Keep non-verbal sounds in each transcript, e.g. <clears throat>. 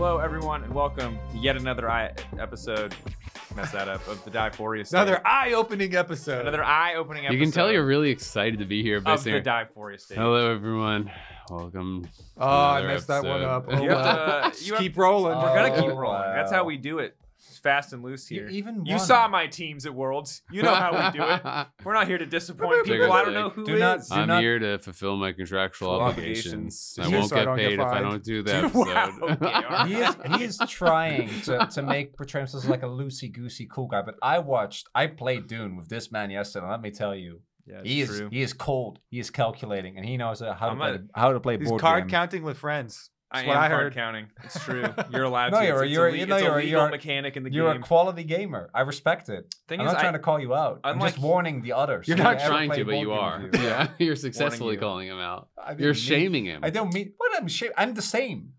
Hello, everyone, and welcome to yet another I- episode. Mess that up of the Divephoria stage. Another eye-opening episode. another eye-opening episode. You can tell you're really excited to be here by of the saying, Divephoria stage. "Hello, everyone. Welcome." oh, I Another messed that one episode. up. You <laughs> Oh, You have well. to- uh, Just you have- keep rolling. We're gonna keep Oh, rolling. That's how we do it. It's fast and loose You here. even You saw my teams at Worlds. You know how we do it. <laughs> We're not here to disappoint Figured people. I don't know who Do not- is. do I'm not- here to fulfill my contractual Cool obligations. I won't So get don't get paid if I don't do that Wow, episode. okay, <laughs> he is he is trying to, to make Bertrand as like a loosey goosey cool guy, but I watched I played Dune with this man yesterday. And let me tell you, Yeah, he is true. he is cold. He is calculating, and he knows uh, how to I'm play a- how to play He's board card game. counting with friends. I That's am what I card heard. counting. It's true. <laughs> You're allowed No, to. you're- it's, you're- it's a, you le- know, it's a you're- legal you're- mechanic in the You're game. a quality gamer. I respect it. Thing I'm is, not I- trying to call you out. I'm unlike- just warning the others. You're not Trying to, but you are. you. Yeah, <laughs> you're successfully you. calling him out. I didn't You're mean- shaming him. I don't mean what I'm shaming. I'm the same.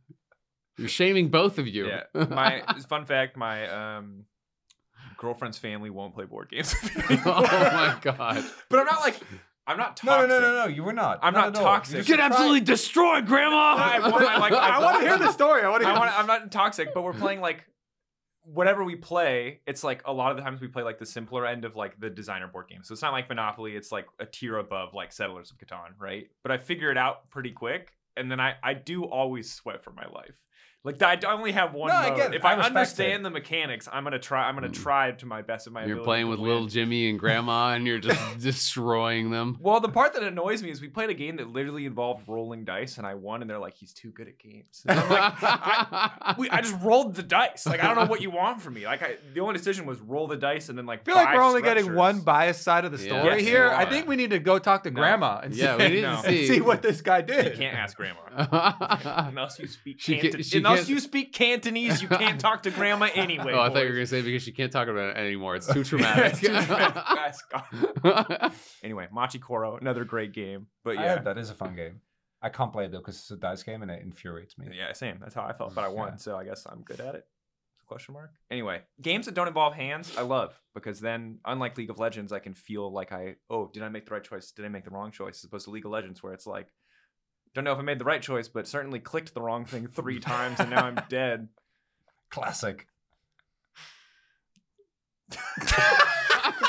You're shaming both of you. Yeah. <laughs> My fun fact: my um, girlfriend's family won't play board games. oh my god. But I'm not like I'm not toxic. no, no, no, no. no. You were not. I'm not at all. toxic. You You just get absolutely destroyed, Grandma. I want- <laughs> I like- I want to hear the story. I want to I hear. want. I'm not toxic, but we're playing like whatever we play. It's like a lot of the times we play like the simpler end of like the designer board games. So it's not like Monopoly. It's like a tier above like Settlers of Catan, right? But I figure it out pretty quick, and then I I do always sweat for my life. Like I I only have one. No, I get it. If I I, understand it. the mechanics, I'm gonna try. I'm gonna Mm. try to my best of my. You're ability playing with win. little Jimmy and Grandma, and you're just <laughs> destroying them. Well, the part that annoys me is we played a game that literally involved rolling dice, and I won, and they're like, "He's too good at games." And I'm like, I, <laughs> we, I just rolled the dice. Like, I don't know what you want from me. Like, I, the only decision was roll the dice, and then like. I feel like we're only getting one biased side of the Yeah. story Yes, here. I think we need to go talk to No. grandma and Yeah, see, we <laughs> need No. to and see. see what this guy did. You can't ask grandma. Unless you speak She can't- she unless you speak Cantonese, you can't talk to grandma anyway. <laughs> Oh, I thought you were gonna say because she can't talk about it anymore. It's too <laughs> traumatic. It's too traumatic. <laughs> Guys, God. anyway, Machi Koro, another great game. But yeah, heard that is a fun game. I can't play it though because it's a dice game and it infuriates me. Yeah, same. That's how I felt, but I won, Yeah. so I guess I'm good at it. Question mark. Anyway, games that don't involve hands, I love because then, unlike League of Legends, I can feel like I oh, did I make the right choice? Did I make the wrong choice? As opposed to League of Legends, where it's like, don't know if I made the right choice, but certainly clicked the wrong thing three <laughs> times and now I'm dead. Classic. <laughs>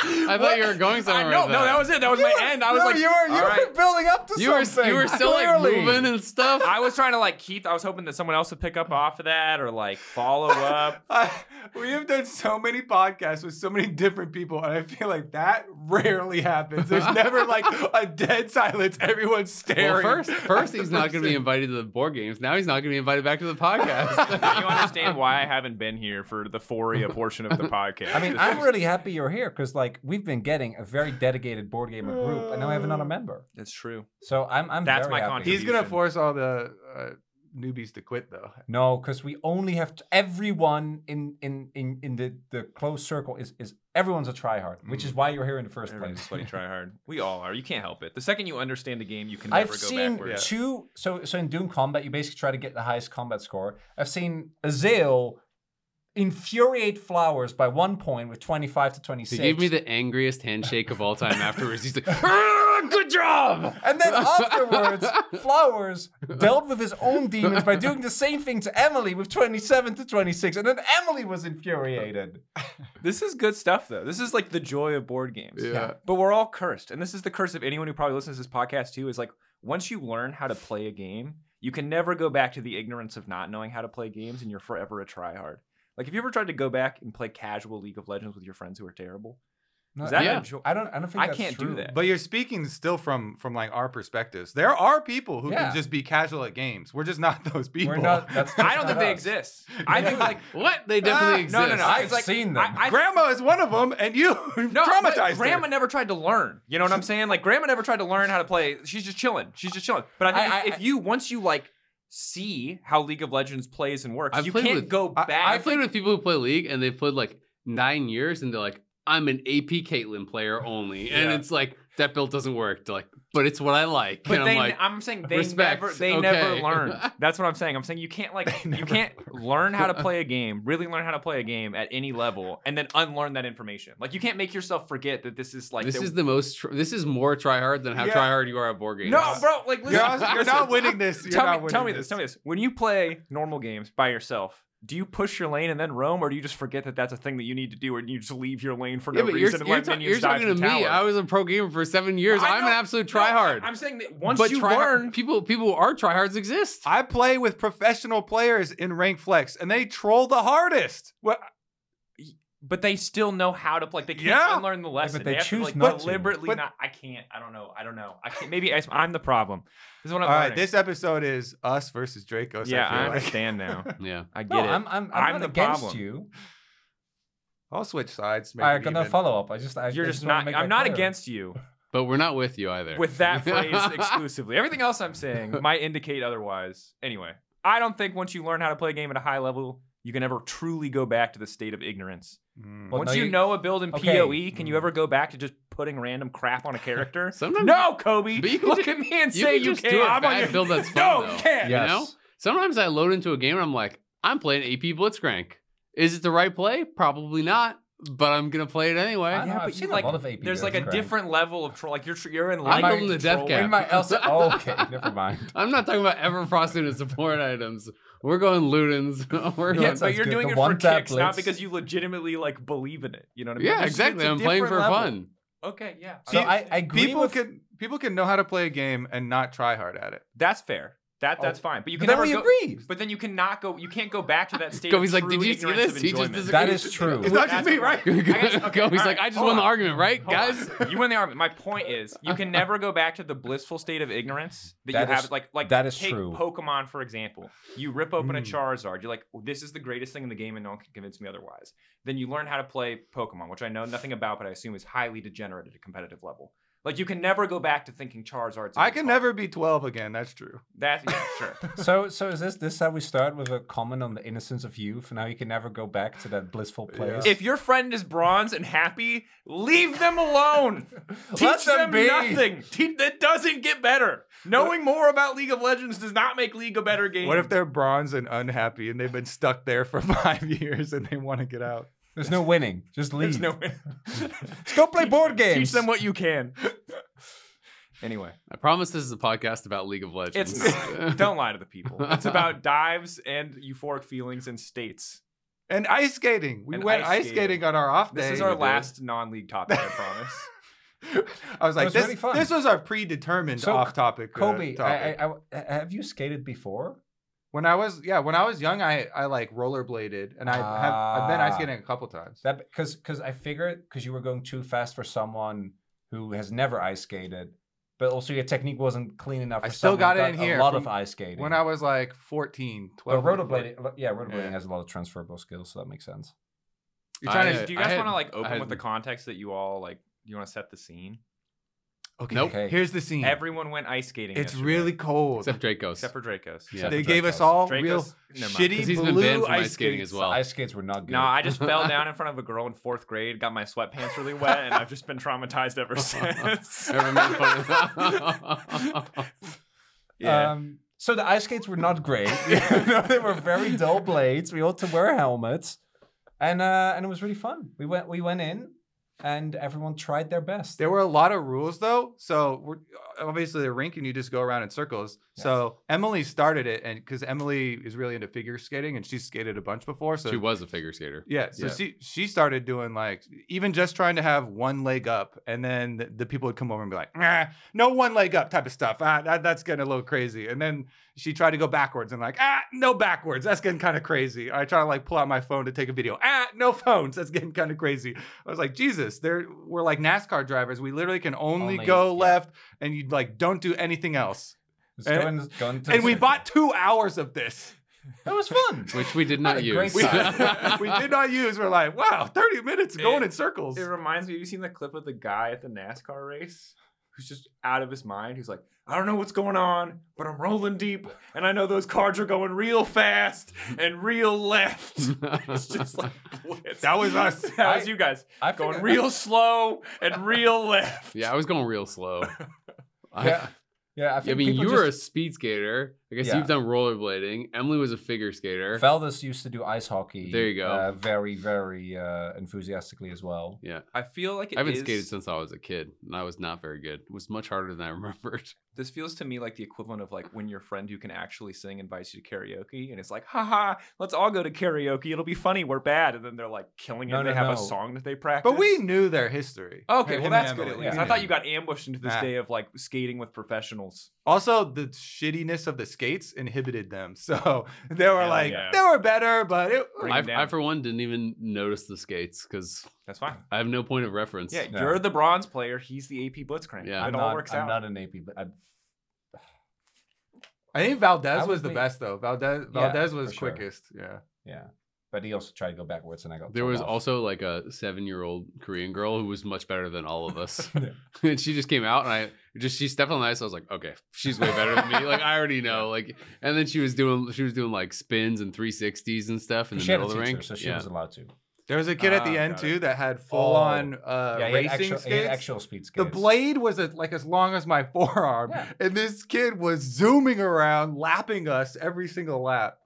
I thought you were going somewhere. I, no, no, that was it. That was my end. I was no, like, you were you were right. building up to something. You were something. you were still like moving and stuff. I was trying to like Keith. I was hoping that someone else would pick up off of that or like follow <laughs> up. I, we have done so many podcasts with so many different people, and I feel like that rarely happens. There's <laughs> never like a dead silence. Everyone's well, staring. first, first he's not going to be <laughs> invited to the board games. Now he's not going to be invited back to the podcast. you understand why I haven't been here for the Foria portion of the podcast? I mean, This I'm is- really happy you're here because like we've been getting a very dedicated board gamer group, and now we have another mm. member. That's true. So I'm I'm That's very my happy. contribution. He's gonna force all the uh, newbies to quit, though. No, because we only have to, everyone in in in in the the close circle is is everyone's a tryhard, which is mm. why you're here in the first Everyone's place. sweaty <laughs> try hard. We all are. You can't help it. The second you understand a game, you can never I've go seen backwards. two. So so in Dune Combat, you basically try to get the highest combat score. I've seen Azeal mm. Infuriate Flowers by one point with 25 to 26. he gave me the angriest handshake of all time <laughs> afterwards. He's like, "Ah, "Good job." And then afterwards, Flowers dealt with his own demons by doing the same thing to Emily with 27 to 26. And then Emily was infuriated. This is good stuff, though. This is like the joy of board games. Yeah. But we're all cursed. And this is the curse of anyone who probably listens to this podcast, too, is like once you learn how to play a game, you can never go back to the ignorance of not knowing how to play games and you're forever a tryhard. Like, have you ever tried to go back and play casual League of Legends with your friends who are terrible? No, that Yeah. jo- I don't. I don't think I that's can't do that. But you're speaking still from from like our perspectives. There are people who Yeah. can just be casual at games. We're just not <laughs> those people. We're not. That's, I don't think not they exist. I think, like, <laughs> What? They definitely Ah, exist. no, no, no. I've like- seen them. I, I, Grandma is one of them, and you <laughs> No, traumatized but her. Grandma never tried to learn. You know what I'm saying? Like Grandma never tried to learn how to play. She's just chilling. She's just chilling. But I think I- if, I- if you once you like see how League of Legends plays and works, I've you can't with- go back. I've played with people who play League and they've played like nine years and they're like, I'm an AP Caitlyn player only, and Yeah. it's like that build doesn't work. They're like, but it's what I like. But and they, I'm like, I'm saying they respect, never, they okay. never learned. <laughs> That's what I'm saying. I'm saying you can't like, you can't <laughs> learn how to play a game, really learn how to play a game at any level, and then unlearn that information. Like you can't make yourself forget that this is like this the- is the most. Tr- this is more try hard than how Yeah. try hard you are at board games. no, bro. Like listen, You're, also- you're listen. not winning this. You're tell not me, tell me winning this. Tell me this. When you play normal games by yourself, do you push your lane and then roam, or do you just forget that that's a thing that you need to do, and you just leave your lane for Yeah, no but you're, reason and you're, let ta- you're talking to me. tower? I was a pro gamer for seven years. I I'm an know- absolute no, I- tryhard. I'm saying that once but you tryhard- learn, people people who are tryhards exist. I play with professional players in rank flex, and they troll the hardest. What? But they still know how to play. They can't Yeah. unlearn the lesson. but they have to, choose like, not to. deliberately But- not. I can't. I don't know. I don't know. I can't. Maybe I, I'm the problem. This is what I'm All right, this episode is us versus Drakos. yeah, I, feel I like. understand now. <laughs> Yeah. I get No, it. I'm I'm, I'm, I'm not the against problem. you. I'll switch sides. Make I'm it gonna even. follow up. I just I You're I just wanna not. I'm not clear. against you But we're not with you either. with that <laughs> phrase exclusively. Everything else I'm saying <laughs> might indicate otherwise. Anyway, I don't think once you learn how to play a game at a high level, you can ever truly go back to the state of ignorance. Mm. Well, once no, you, you- know a build in Okay. PoE, can you Mm. ever go back to just putting random crap on a character? <laughs> Sometimes no, Kobe. But you <laughs> can Look just- at me and you say can you can't. do a I'm on your- build that's <laughs> fun, no, though. you can't. You Yes. know? Sometimes I load into a game and I'm like, I'm playing AP Blitzcrank. Is it the right play? Probably not. But I'm gonna play it anyway. I know, Yeah, but you like a lot of AP there's like a Blitzcrank. different level of troll. Like you're tr- you're in I'm light building the death control. cap. In my else. Oh, okay, never mind. I'm not talking about ever frosting and support items. We're going Ludens. <laughs> We're going. Yeah, but you're good. doing The it for one-tap kicks, not because you legitimately like believe in it. You know what I mean? yeah, It's- exactly. it's a I'm playing for level. fun. Okay, yeah. So I- I, I agree People with. can people can know how to play a game and not try hard at it. that's fair. That Oh, that's fine. But you but can then never we go, agree. But then you cannot go. You can't go back to that <laughs> state. Kobe's of like, "Did you see this? He just enjoyment." That is true. It's not just me, right? I okay, <laughs> Kobe's all like, I just hold won the argument, right, Hold on. guys? <laughs> you win the argument. My point is, you can never go back to the blissful state of ignorance that, That you is- have. Like, like that is take true. Pokemon for example. You rip open a Mm. Charizard. You're like, "Oh, this is the greatest thing in the game, and no one can convince me otherwise. Then you learn how to play Pokemon, which I know nothing about, but I assume is highly degenerate at a competitive level. Like, you can never go back to thinking Charizard's. a I good can never be 12 again. That's true. That yeah, sure. <laughs> So, so is this this how we start with a comment on the innocence of youth? Now you can never go back to that blissful place. If your friend is bronze and happy, leave them alone. <laughs> Teach Let them them, be. nothing. Te- that doesn't get better. Knowing more about League of Legends does not make League a better game. What if they're bronze and unhappy and they've been stuck there for <laughs> five years and they want to get out? There's no winning. Just leave. <laughs> There's no Let's <laughs> go play board games. <laughs> Teach them what you can. Anyway, I promise this is a podcast about League of Legends. it's not. Don't lie to the people. It's about dives and euphoric feelings and states. And ice skating. We And went ice ice skating. skating on our off day. This is our last non-league topic, I promise. I was like, was this, really fun. this was our predetermined So, off-topic. uh, Kobe, topic. I, I, I, have you skated before? When I was yeah, when I was young, I I like rollerbladed, and I have I've been ice Ah. skating a couple times. That because because I figured because you were going too fast for someone who has never ice skated, but also your technique wasn't clean enough. I still someone got it in here A lot from of ice skating. when I was like 14, 12. but rollerblading, yeah, rollerblading Yeah. has a lot of transferable skills, so that makes sense. You're trying I- to Do you guys had- want to like I open had- with the context that you all like? Do you want to set the scene? Okay. Nope. Okay. Here's the scene. Everyone went ice skating. it's yesterday, really cold. Except Drakos. except for Drakos. Yeah. they for gave us all Drakos- real never mind. shitty 'Cause he's been blue banned from ice ice skating as well. Ice skates were not good. No, I just <laughs> fell down in front of a girl in fourth grade, got my sweatpants really wet, and I've just been traumatized ever <laughs> since. Never made fun yeah. Um, so the ice skates were not great. <laughs> No, they were very dull blades. We all had to wear helmets, and uh, and it was really fun. We went we went in, and everyone tried their best. There were a lot of rules though. So we're obviously the rink and you just go around in circles. Yeah. So Emily started it and because Emily is really into figure skating and she skated a bunch before. So she was a figure skater. yeah, so Yeah. she she started doing like even just trying to have one leg up, and then the, the people would come over and be like, nah, no one leg up type of stuff. Ah, that, that's getting a little crazy. And then she tried to go backwards and like, ah, no backwards. That's getting kind of crazy. I try to like pull out my phone to take a video. Ah, no phones. That's getting kind of crazy. I was like, Jesus, there we're like NASCAR drivers. We literally can only, Only- go yeah. left, and you like don't do anything else. Just and- go in- go into And we circle. bought two hours of this. <laughs> That was fun. Which we did Had not a great use. time. <laughs> we did not use. We're like, wow, 30 minutes going It- in circles. it reminds me. Have you seen the clip of the guy at the NASCAR race? Who's just out of his mind. Who's like, I don't know what's going on, but I'm rolling deep, and I know those cards are going real fast and real left. <laughs> It's just like blitz. That was us. <laughs> That was you guys I going figured- real slow and real left. yeah, I was going real slow. <laughs> I, Yeah. Yeah, I, I mean, people you were a speed skater. I guess Yeah. you've done rollerblading. Emily was a figure skater. Valdez used to do ice hockey. There you go. Uh, very, very uh, enthusiastically as well. yeah. I feel like it I haven't is- skated since I was a kid, and I was not very good. It was much harder than I <laughs> remembered. This feels to me like the equivalent of like when your friend who can actually sing invites you to karaoke, and it's like, haha, let's all go to karaoke. It'll be funny. We're bad, and then they're like killing it. No, and no, they have no. a song that they practice. But we knew their history. Okay, Him well that's good at least. Yeah. I thought you got ambushed into this Nah. day of like skating with professionals. Also, the shittiness of the skates inhibited them. <laughs> So they were Hell like, yeah. they were better, but it, I. I, for one, didn't even notice the skates because That's fine. I have no point of reference. Yeah, No. you're the bronze player. He's the AP Blitzcrank. Yeah. it I'm all not, works I'm out. not an AP, but I, <sighs> I think Valdez I was would the be- best though. Valdez, Yeah, Valdez was for sure. quickest. Yeah. yeah. But he also tried to go backwards, and I got. There was off. also like a seven-year-old Korean girl who was much better than all of us, <laughs> <laughs> and she just came out and I just she stepped on the ice. I was like, okay, she's way better than me. <laughs> Like I already know. Like, and then she was doing she was doing like spins and 360s and stuff in the middle a of the teacher, rink. so she yeah. was allowed to. There was a kid at Ah, the end too it. that had full on uh, yeah, racing actual, skates. actual speed skates. the blade was a, like as long as my forearm, Yeah. and this kid was zooming around, lapping us every single lap.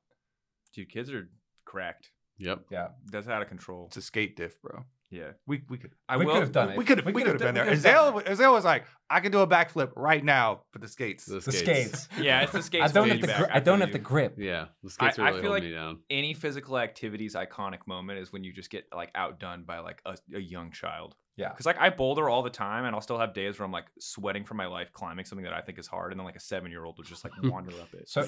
Dude, kids are cracked. Yep. Yeah, That's out of control. It's a skate diff, bro. Yeah, We we could I we will. could have done it. we could have. we could have been there. we could've Azeal Azeal was like, I could do a backflip right now for the skates. The The skates. skates. <laughs> Yeah, it's the skates. I don't have the back gri- I don't have the grip. Yeah, the skates I- are I really feel holding like- me down. Any physical activity's iconic moment is when you just get like outdone by like a, a young child. Yeah. Because like I boulder all the time, and I'll still have days where I'm like sweating for my life climbing something that I think is hard, and then like a seven year old will just like <laughs> wander up it. So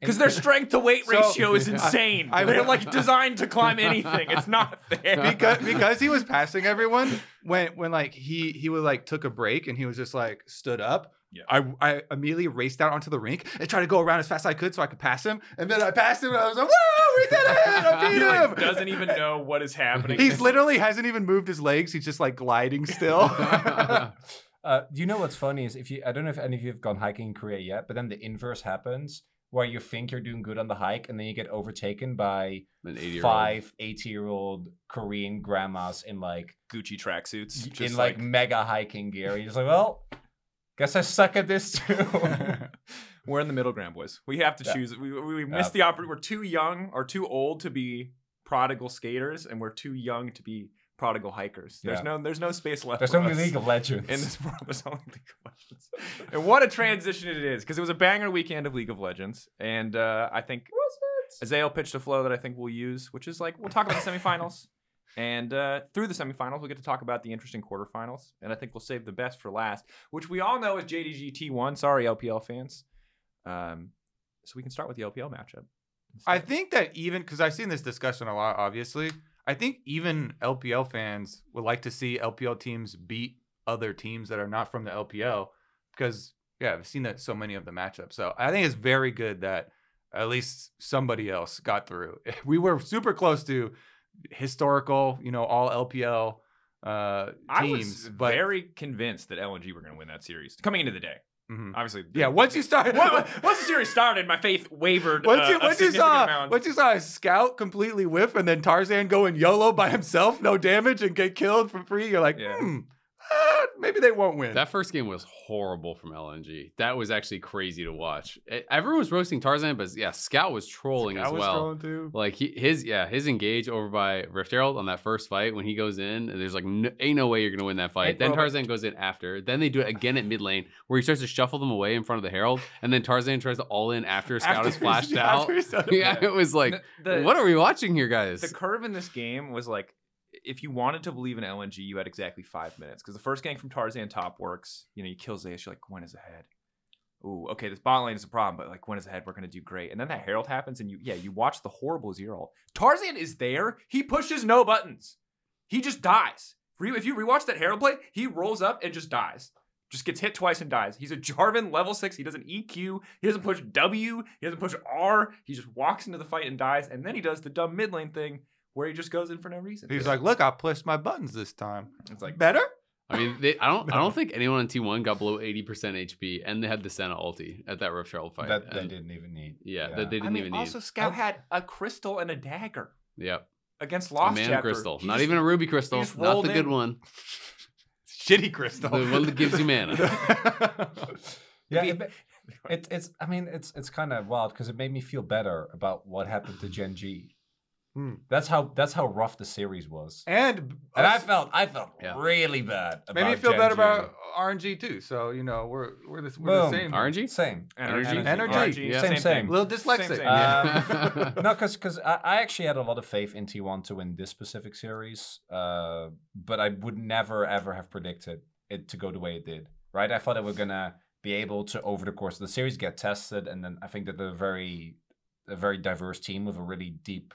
Because their strength to weight So- ratio is <laughs> I- insane. I- They're like designed to climb anything. It's not <laughs> fair. because because he was passing everyone when when like he he was like took a break and he was just like stood up. Yeah. I I immediately raced out onto the rink and tried to go around as fast as I could so I could pass him. And then I passed him and I was like, "Whoa, we did it! I <laughs> he beat like him!" doesn't even know what is happening. He's literally hasn't even moved his legs. He's just like gliding still. <laughs> <laughs> Uh, you know what's funny is if you I don't know if any of you have gone hiking in Korea yet, but then the inverse happens where you think you're doing good on the hike and then you get overtaken by An 80 year five 80 year old Korean grandmas in like Gucci tracksuits. in just like, mega hiking gear. You're just like, well, guess I suck at this too. <laughs> <laughs> We're in the middle ground, boys. We have to Yeah. choose. We, we, we missed the opportunity. We're too young or too old to be prodigal skaters, and we're too young to be prodigal hikers. There's Yeah. no there's no space left. There's only. League of Legends. in this world. There's only League of Legends, and what a transition it is because it was a banger weekend of League of Legends, and uh, I think Azeal pitched a flow that I think we'll use, which is like we'll talk about the semifinals. And uh, through the semifinals, we'll get to talk about the interesting quarterfinals. And I think we'll save the best for last, which we all know is JDG T1. Sorry, LPL fans. Um, so we can start with the LPL matchup. I think that even because I've seen this discussion a lot, obviously, I think even LPL fans would like to see LPL teams beat other teams that are not from the LPL because, yeah, I've seen that so many of the matchups. So I think it's very good that at least somebody else got through. <laughs> We were super close to historical, you know, all LPL uh, I teams, was but very convinced that LNG were going to win that series coming into the day. Mhm. Obviously, yeah. Once you start, <laughs> Once- once the series started, my faith wavered. Once uh, you a once you saw amount. once you saw a scout completely whiff and then Tarzan going YOLO by himself, no damage and get killed for free, you're like, Yeah. hmm, uh, maybe they won't win. That first game was horrible from LNG. That was actually crazy to watch. E- Everyone was roasting Tarzan, but yeah, Scout was trolling Scout as was well. trolling too. Like he, his yeah, his engage over by Rift Herald on that first fight when he goes in, and there's like no, ain't no way you're gonna win that fight. Hey, then bro, Tarzan goes in after. Then they do it again at mid lane where he starts to shuffle them away in front of the Herald, and then Tarzan tries to all in after Scout is <laughs> flashed after out. he's done it. <laughs> yeah, it was like, The- the- what are we watching here, guys? the curve in this game was like if you wanted to believe in LNG, you had exactly five minutes because the first gang from Tarzan top works. You know, you kill Zeus, you're like, when is ahead. Ooh, okay, this bot lane is a problem, but like when is ahead, we're gonna do great. And then that Herald happens, and you yeah, you watch the horrible zero. Tarzan is there. He pushes no buttons. He just dies. If you rewatch that Herald play, he rolls up and just dies. Just gets hit twice and dies. He's a Jarvan level six. He doesn't EQ. He doesn't push W. He doesn't push R. He just walks into the fight and dies. And then he does the dumb mid lane thing where he just goes in for no reason. He's like, look, I pushed my buttons this time. it's like Better? I mean, they, I don't. <laughs> I don't think anyone on T1 got below 80% HP, and they had the Senna ulti at that Rothschild fight. that they didn't even need. Yeah, that they didn't mean, even also need. Also, Scout had a crystal and a dagger Yep, against a Lost mana Chapter. crystal, He not just- even a ruby crystal, not the rolled good one, <laughs> Shitty crystal. the one that gives you mana. <laughs> Yeah, Be- it, it, it's. I mean, it's it's kind of wild because it made me feel better about what happened to Gen G. Hmm. That's how that's how rough the series was, and and I felt I felt Yeah. really bad. made me about feel Gen better G. about RNG too. So you know we're we're the, we're the same. RNG. same. Energy? Energy. Yeah. Same, same. Little dyslexic. Same, same. Yeah. Um, <laughs> <laughs> no, because I, I actually had a lot of faith in T1 to win this specific series, uh, but I would never ever have predicted it to go the way it did. Right? I thought they were gonna be able to over the course of the series get tested, and then I think that they're very a very diverse team with a really deep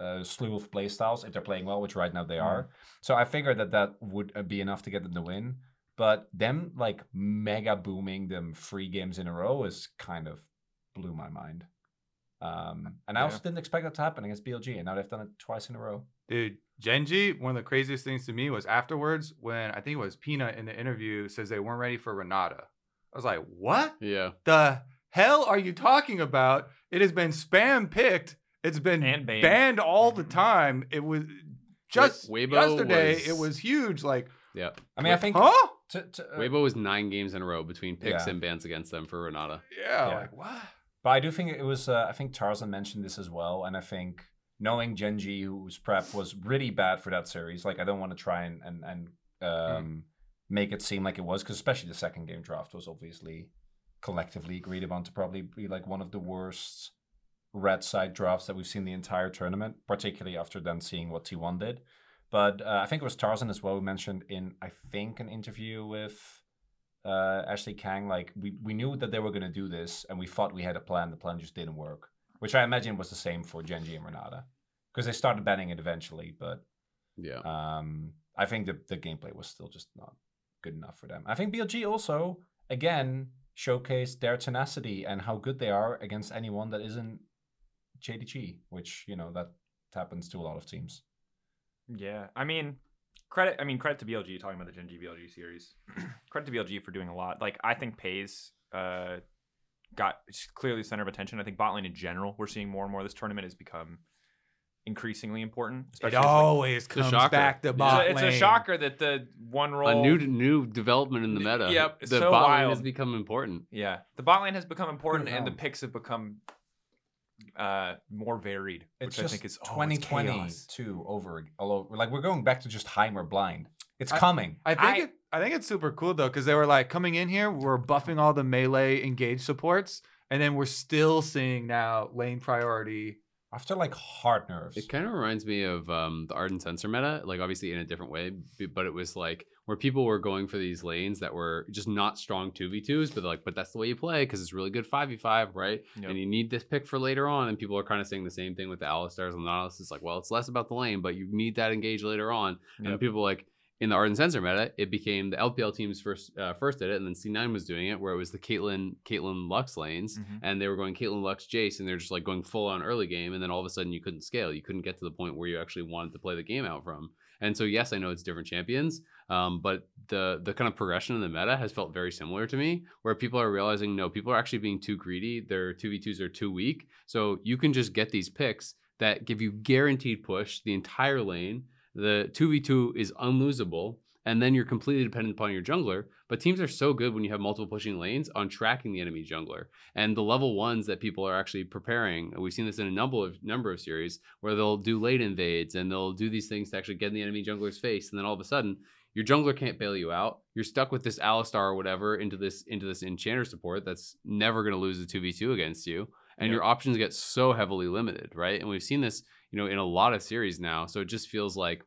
uh, slew of play styles if they're playing well, which right now they are. So I figured that that would uh, be enough to get them the win. But them like mega booming them three games in a row is kind of blew my mind. Um, and I Yeah. also didn't expect that to happen against BLG, and now they've done it twice in a row. Dude, Gen G, one of the craziest things to me was afterwards when I think it was Peanut in the interview says they weren't ready for Renata. I was like, what yeah, the hell are you talking about? It has been spam picked. It's been And banned. banned all the time. It was just Weibo yesterday. was- it was huge. Like, yeah. I mean, I think huh? to, to, uh, Weibo was nine games in a row between picks Yeah. and bans against them for Renata. Yeah, Yeah. Like what? But I do think it was. Uh, I think Tarzan mentioned this as well, and I think knowing Gen G, whose prep was really bad for that series, like I don't want to try and and and um, make it seem like it was, because especially the second game draft was obviously collectively agreed upon to probably be like one of the worst red side drafts that we've seen the entire tournament, particularly after then seeing what T1 did. But uh, I think it was Tarzan as well who mentioned in I think an interview with uh, Ashley Kang, like we, we knew that they were going to do this, and we thought we had a plan. The plan just didn't work, which I imagine was the same for Gen G and Renata, because they started banning it eventually. But Yeah, um, I think the the gameplay was still just not good enough for them. I think BLG also again showcased their tenacity and how good they are against anyone that isn't JDG, which you know that happens to a lot of teams. Yeah, I mean, credit. I mean, credit to BLG talking about the Gen G BLG series. <clears throat> credit to BLG for doing a lot. Like I think Peyz uh, got clearly the center of attention. I think bot lane in general, we're seeing more and more. This tournament has become increasingly important. It Especially as, like- always a comes back to Yeah. It's bot a, it's a shocker that the one role a new new development in the meta. Yep, the so bot lane has become important. Yeah, the bot lane has become important, and the picks have become uh more varied, It's which I just think is oh, it's chaos. 2022 over all over. Like we're going back to just Heimer blind. It's I- coming. I think I- it, I think it's super cool though because they were like coming in here, we're buffing all the melee engage supports, and then we're still seeing now lane priority. After like hard nerfs. It kind of reminds me of um, the Ardent Censer meta, like obviously in a different way, but it was like where people were going for these lanes that were just not strong 2v2s, but like, but that's the way you play because it's really good 5v5, right? Yep. And you need this pick for later on. And people are kind of saying the same thing with the Alistars and the Nautilus. It's like, well, it's less about the lane, but you need that engage later on. And Yep. people like, in the Ardent Censer meta, it became the LPL teams first uh, first did it, and then C9 was doing it, where it was the Caitlyn Caitlyn Lux lanes, Mhm. and they were going Caitlyn Lux Jace, and they're just like going full on early game, and then all of a sudden you couldn't scale, you couldn't get to the point where you actually wanted to play the game out from. And so yes, I know it's different champions, um, but the the kind of progression in the meta has felt very similar to me, where people are realizing no, people are actually being too greedy. Their two v twos are too weak, so you can just get these picks that give you guaranteed push the entire lane. The two v two is unlosable, and then you're completely dependent upon your jungler. But teams are so good when you have multiple pushing lanes on tracking the enemy jungler. And the level ones that people are actually preparing, we've seen this in a number of number of series where they'll do late invades and they'll do these things to actually get in the enemy jungler's face, and then all of a sudden your jungler can't bail you out. You're stuck with this Alistar or whatever into this into this enchanter support that's never going to lose a 2v2 against you. And Yep. your options get so heavily limited, right? And we've seen this, you know, in a lot of series now. So it just feels like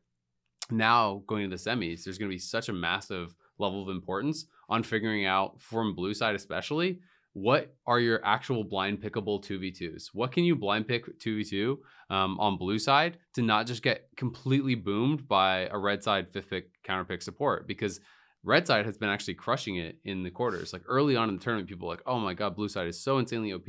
now going to the semis, there's going to be such a massive level of importance on figuring out from blue side especially what are your actual blind pickable 2v2s what can you blind pick 2v2 um, on blue side to not just get completely boomed by a red side fifth pick counter pick support? Because red side has been actually crushing it in the quarters. Like early on in the tournament people were like oh my god blue side is so insanely op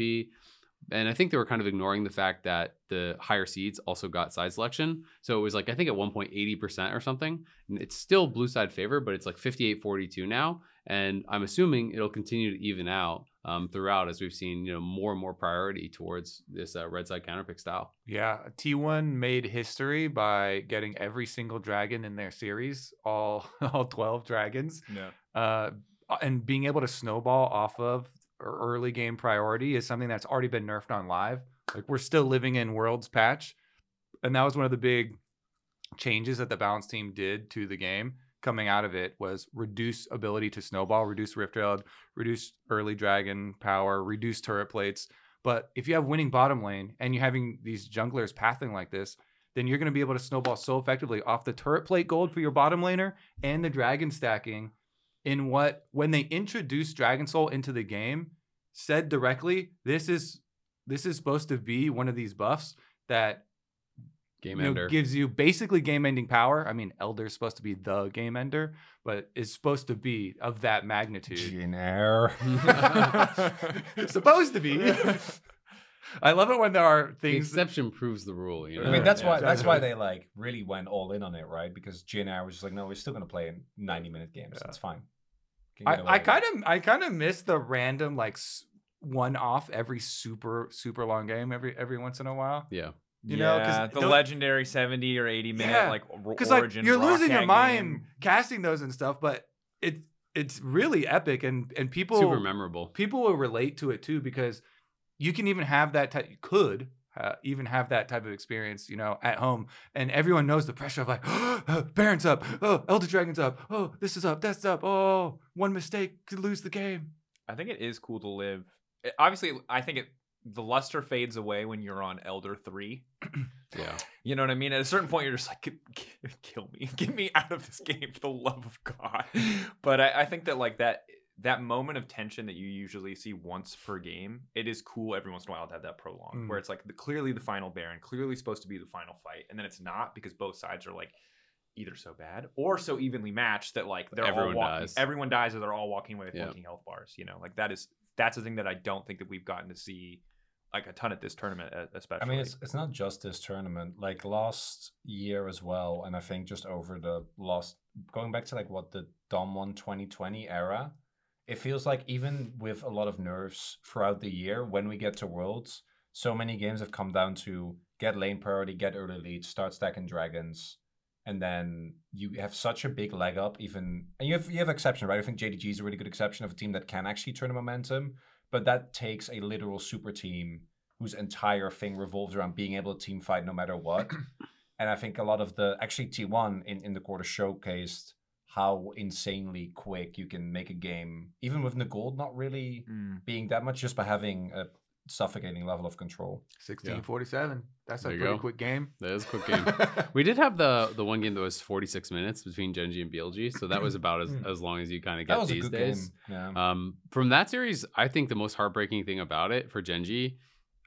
and I think they were kind of ignoring the fact that the higher seeds also got side selection. So it was like I think at one point 80% or something. And it's still blue side favor, but it's like 58-42 now. And I'm assuming it'll continue to even out um, throughout as we've seen, you know, more and more priority towards this uh, red side counterpick style. Yeah, T1 made history by getting every single dragon in their series, all <laughs> all 12 dragons. Yeah. Uh and being able to snowball off of e- early game priority is something that's already been nerfed on live. Like we're still living in Worlds patch, and that was one of the big changes that the balance team did to the game coming out of it was reduce ability to snowball, reduce Rift Herald, reduce early dragon power, reduce turret plates. But if you have winning bottom lane and you're having these junglers pathing like this, then you're going to be able to snowball so effectively off the turret plate gold for your bottom laner and the dragon stacking in what when they introduced Dragon Soul into the game said directly this is this is supposed to be one of these buffs that Game you know, ender. gives you basically game ending power. I mean, Elder's supposed to be the game ender, but is supposed to be of that magnitude. Jin Air. <laughs> <laughs> supposed to be. I love it when there are the things. exception proves the rule. You know? I mean, that's Yeah, why that's why they like really went all in on it, right? Because Jin Air was just like, no, we're still gonna play in ninety minute games. Yeah. That's fine. Can get I, I kind of I kind of miss the random like one off every super super long game every every once in a while. yeah. You know, 'cause yeah, the don't- legendary 70 or 80 minute Yeah, like r- Because like origin you're losing your mind game. casting those and stuff, but it's it's really epic and and people Super memorable. people will relate to it too because you can even have that type you could uh, even have that type of experience you know at home and everyone knows the pressure of like <gasps> oh, baron's up oh elder dragon's up oh this is up that's up oh one mistake could lose the game I think it is cool to live. it- obviously, I think it the luster fades away when you're on Elder 3. <clears throat> Yeah. You know what I mean? At a certain point, you're just like, "Ki- ki- kill me, <laughs> get me out of this game for the love of God. But I, I think that like that that moment of tension that you usually see once per game, it is cool every once in a while to have that prolong, Mm. where it's like the, clearly the final Baron, clearly supposed to be the final fight, and then it's not because both sides are like either so bad or so evenly matched that like they're Everyone all walking, dies. everyone dies or they're all walking away with Yeah. health bars. You know, like that is that's the thing that I don't think that we've gotten to see like a ton at this tournament, especially. I mean, it's it's not just this tournament. Like last year as well, and I think just over the last going back to like what the Dom One 2020 era, it feels like even with a lot of nerfs throughout the year, when we get to Worlds, so many games have come down to get lane priority, get early lead, start stacking dragons, and then you have such a big leg up. Even and you have you have exception, right? I think JDG is a really good exception of a team that can actually turn the momentum, but that takes a literal super team whose entire thing revolves around being able to team fight no matter what. <clears throat> and I think a lot of the actually T1 in, in the quarter showcased how insanely quick you can make a game, even with Nagold not really Mm. being that much, just by having a suffocating level of control. 1647 that's a There you pretty go. quick game That is a quick game. <laughs> we did have the the one game that was 46 minutes between Gen G and BLG, so that was about as, Hmm. <clears throat> as long as you kind of That get was a these good days. game. Yeah. Um, from that series, I think the most heartbreaking thing about it for Gen G,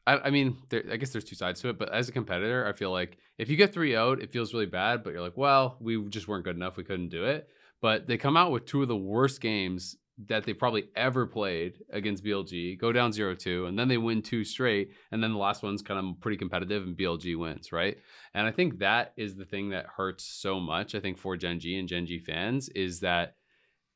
I, I mean, there, I guess there's two sides to it, but as a competitor, I feel like if you get 3 0'd, it feels really bad, but you're like, well, we just weren't good enough. We couldn't do it. But they come out with two of the worst games that they probably ever played against BLG, go down 0 2, and then they win two straight. And then the last one's kind of pretty competitive, and BLG wins, right? And I think that is the thing that hurts so much, I think, for Gen G and Gen G fans is that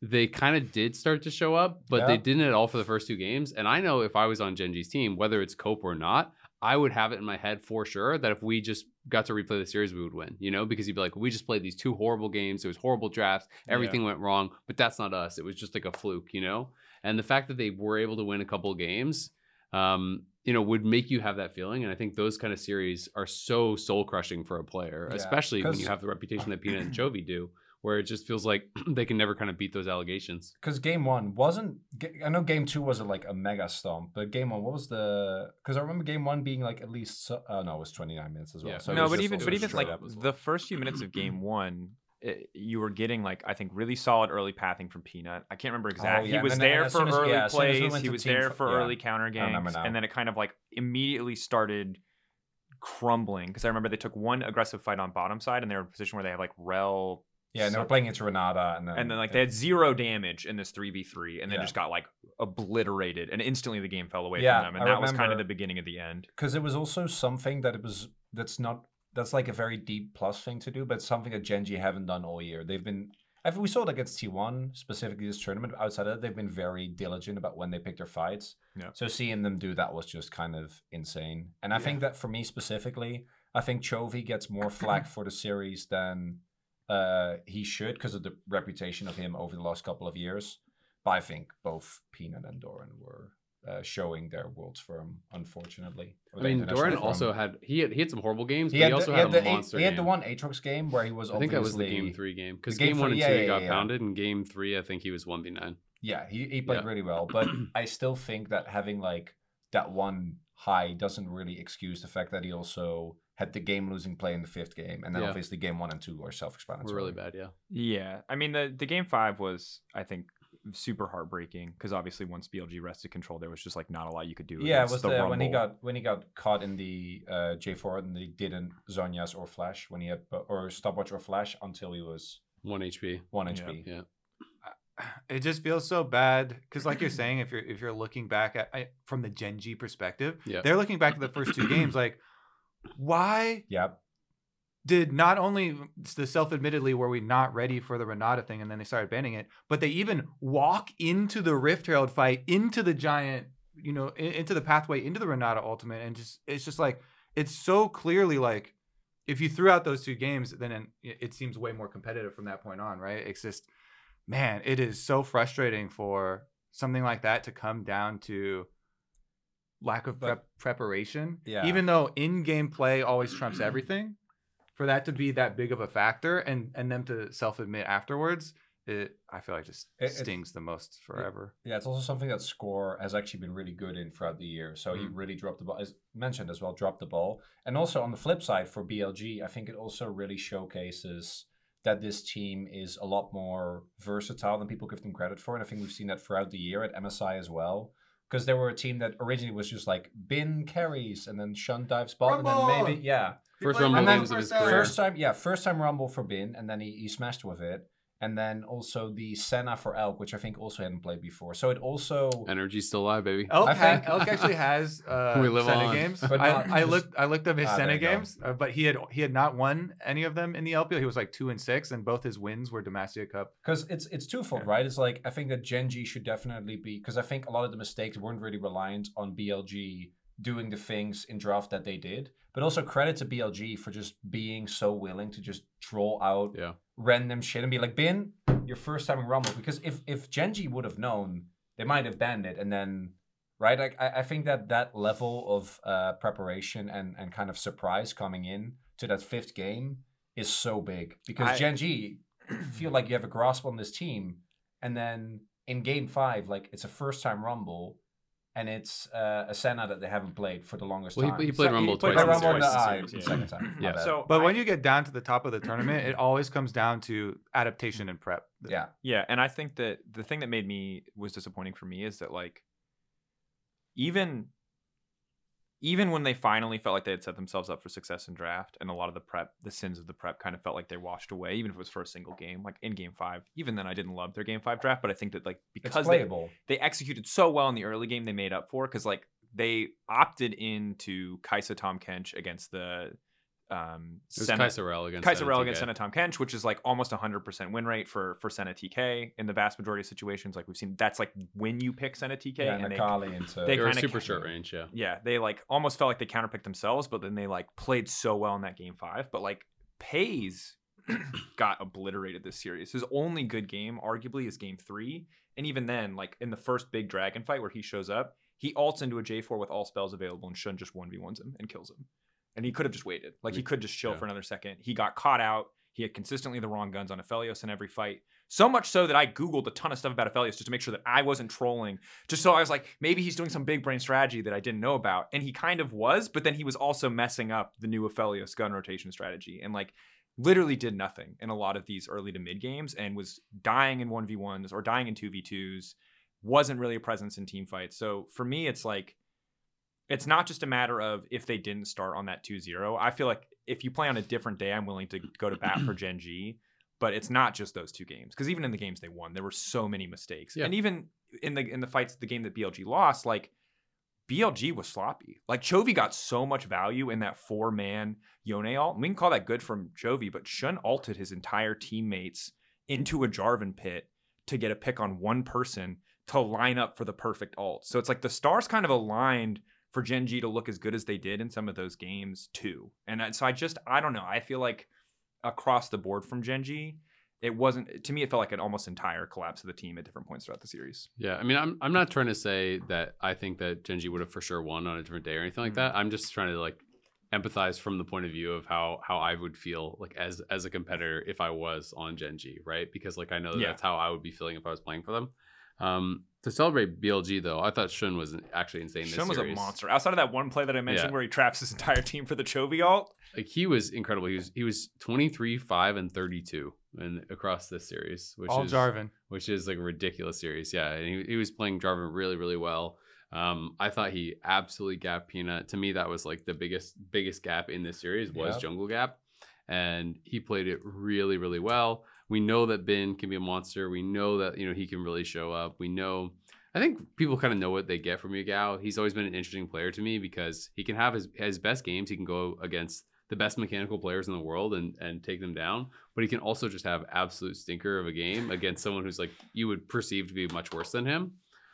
they kind of did start to show up, but they didn't at all for the first two games. And I know if I was on Gen G's team, whether it's Cope or not, I would have it in my head for sure that if we just got to replay the series, we would win, you know, because you'd be like, we just played these two horrible games. It was horrible drafts. Everything went wrong, but that's not us. It was just like a fluke, you know? And the fact that they were able to win a couple of games, um, you know, would make you have that feeling. And I think those kind of series are so soul crushing for a player, Yeah, especially when you have the reputation that Peanut and Chovy do, where it just feels like <clears throat> they can never kind of beat those allegations. Because game one wasn't. I know game two was a, like a mega stomp, but game one, what was the? Because I remember game one being like at least. So, uh, no, it was twenty nine minutes as well. Yeah. So no, but even but even like well. the first few minutes of game <clears throat> one, it, you were getting like I think really solid early pathing from Peanut. I can't remember exactly. Oh, yeah, He was then- there as for soon as- early yeah, as we plays. He was there for yeah, early counter remember gangs, now. and then it kind of like immediately started crumbling because I remember they took one aggressive fight on bottom side and they were in a position where they have like Rell Yeah, and they were playing into Renata, and then and then like they had zero damage in this 3v3 and then Yeah. just got like obliterated and instantly the game fell away Yeah, from them and I that was kind of remember- the beginning of the end because it was also something that it was that's not that's like a very deep plus thing to do, but something that Gen G haven't done all year. They've been I think we saw it against T1 specifically this tournament. but Outside of that, they've been very diligent about when they pick their fights. Yeah. So seeing them do that was just kind of insane. And I think that for me specifically, I think Chovy gets more flack <clears throat> for the series than uh, he should because of the reputation of him over the last couple of years. But I think both Peanut and Doran were uh, showing their world's firm, unfortunately. I mean, Doran firm. also had he had he had some horrible games, He but he also the, he had, had, a eight- monster he had the one Aatrox game where he was I think that was the game three game because game game one three- and two yeah, he yeah, got yeah. pounded, and game three I think he was one v nine. Yeah, he, he played really well, but <clears throat> I still think that having like that one high doesn't really excuse the fact that he also had the game losing play in the fifth game, and then Yeah. obviously game one and two are self We're explanatory. really bad, yeah. yeah i mean the the game five was i think super heartbreaking because obviously once blg wrested control there was just like not a lot you could do Yeah, it was the the, when he got when he got caught in the uh, J four and they didn't Zhonya's or Flash when he had or stopwatch or Flash until he was One HP. one Yeah. HP. Yeah. It just feels so bad because like you're <clears throat> saying if you're if you're looking back at I, from the Gen G perspective Yeah. they're looking back at the first two games like why yep did not only the self-admittedly were we not ready for the renata thing and then they started banning it but they even walk into the rift herald fight into the giant you know in- into the pathway into the renata ultimate and just it's just like it's so clearly like if you threw out those two games then it it seems way more competitive from that point on right it's just man it is so frustrating for something like that to come down to lack of prep preparation Yeah. even though in-game play always trumps everything for that to be that big of a factor and and them to self-admit afterwards it i feel like just It- stings the most forever Yeah, it's also something that Score has actually been really good in throughout the year. So he Mm. really dropped the ball, as mentioned as well, dropped the ball. And also on the flip side for BLG, I think it also really showcases that this team is a lot more versatile than people give them credit for. And I think we've seen that throughout the year at MSI as well. Because they were a team that originally was just like bin carries and then Xun dives ball and then maybe yeah. First Rumble And games of his time. career. First time, yeah, first time Rumble for Bin, and then he, he smashed with it. And then also the Senna for Elk, which I think also hadn't played before. So it also Energy's still alive, baby. Elk, I ha- think- Elk <laughs> actually has uh, <laughs> We live Senna on. games. But I, I <laughs> looked I looked up his Ah, Senna games, uh, but he had he had not won any of them in the LPL. He was like two and six, and both his wins were Demacia Cup. because it's it's twofold, Yeah. right? It's like I think that Gen G should definitely be because I think a lot of the mistakes weren't really reliant on BLG doing the things in draft that they did, but also credit to BLG for just being so willing to just draw out Yeah. random shit and be like, Bin, your first time in Rumble. Because if if Gen G would have known, they might have banned it, and then right, like I, I think that that level of uh, preparation and and kind of surprise coming in to that fifth game is so big because I- Gen G <clears throat> feel like you have a grasp on this team, and then in game five, like it's a first time Rumble. And it's uh, a Senna that they haven't played for the longest Well, time. he, he played So Rumble played twice. Played in the Rumble in the series. eye the yeah. second time. <clears throat> Yeah. so But I- when you get down to the top of the tournament, it always comes down to adaptation and prep. yeah, Yeah, and I think that the thing that made me was disappointing for me is that like even even when they finally felt like they had set themselves up for success in draft and a lot of the prep the sins of the prep kind of felt like they washed away even if it was for a single game like in game 5 even then I didn't love their game 5 draft but I think that like because they, they executed so well in the early game they made up for because like they opted into Kai'Sa Tahm Kench against the um It was Senna- Kai'Sa Rell against Kai'Sa Rell NTK. against Senna Tahm Kench, which is like almost 100% win rate for for Senna TK in the vast majority of situations. Like we've seen, that's like when you pick Senna TK, Yeah, and and they, Akali into they They kinda super ca- short range, yeah. yeah, they like almost felt like they counterpicked themselves, but then they like played so well in that game five. But like Peyz <clears throat> got obliterated this series. His only good game, arguably, is game three, and even then, like in the first big dragon fight where he shows up, he ults into a J4 with all spells available, and Xun just one v ones him and kills him. And he could have just waited. Like he could just chill Yeah. for another second. He got caught out. He had consistently the wrong guns on Aphelios in every fight. So much so that I Googled a ton of stuff about Aphelios just to make sure that I wasn't trolling. Just so I was like, maybe he's doing some big brain strategy that I didn't know about. And he kind of was, but then he was also messing up the new Aphelios gun rotation strategy and like literally did nothing in a lot of these early to mid games and was dying in 1v1s or dying in 2v2s. Wasn't really a presence in team fights. So for me, it's like, it's not just a matter of if they didn't start on that 2-0. I feel like if you play on a different day, I'm willing to go to bat for <clears throat> Gen G. but it's not just those two games because even in the games they won, there were so many mistakes, Yeah. and even in the in the fights, the game that BLG lost, like BLG was sloppy. Like Chovy got so much value in that four man Yone alt. We can call that good from Chovy, but Xun alted his entire teammates into a Jarvan pit to get a pick on one person to line up for the perfect alt. So it's like the stars kind of aligned for Gen G to look as good as they did in some of those games too. And so I just I don't know. I feel like across the board from Gen G, it wasn't to me. It felt like an almost entire collapse of the team at different points throughout the series. Yeah, I mean, I'm I'm not trying to say that I think that Gen G would have for sure won on a different day or anything like Mhm. that. I'm just trying to like empathize from the point of view of how how I would feel like as as a competitor if I was on Gen G, right? Because like I know that Yeah. that's how I would be feeling if I was playing for them. Um, to celebrate BLG though, I thought Xun was actually insane. This Xun was a monster. Outside of that one play that I mentioned Yeah. where he traps his entire team for the Chovy alt. Like he was incredible. He was he was 23, 5, and 32 and across this series, which All is Jarvan. which is like a ridiculous series. Yeah, and he, he was playing Jarvan really, really well. Um, I thought he absolutely gapped Peanut. To me, that was like the biggest biggest gap in this series was Yep. Jungle Gap, and he played it really, really well. We know that Bin can be a monster. We know that you know he can really show up. We know. I think people kind of know what they get from Yagao. He's always been an interesting player to me because he can have his his best games. He can go against the best mechanical players in the world and and take them down. But he can also just have absolute stinker of a game against someone who's like you would perceive to be much worse than him.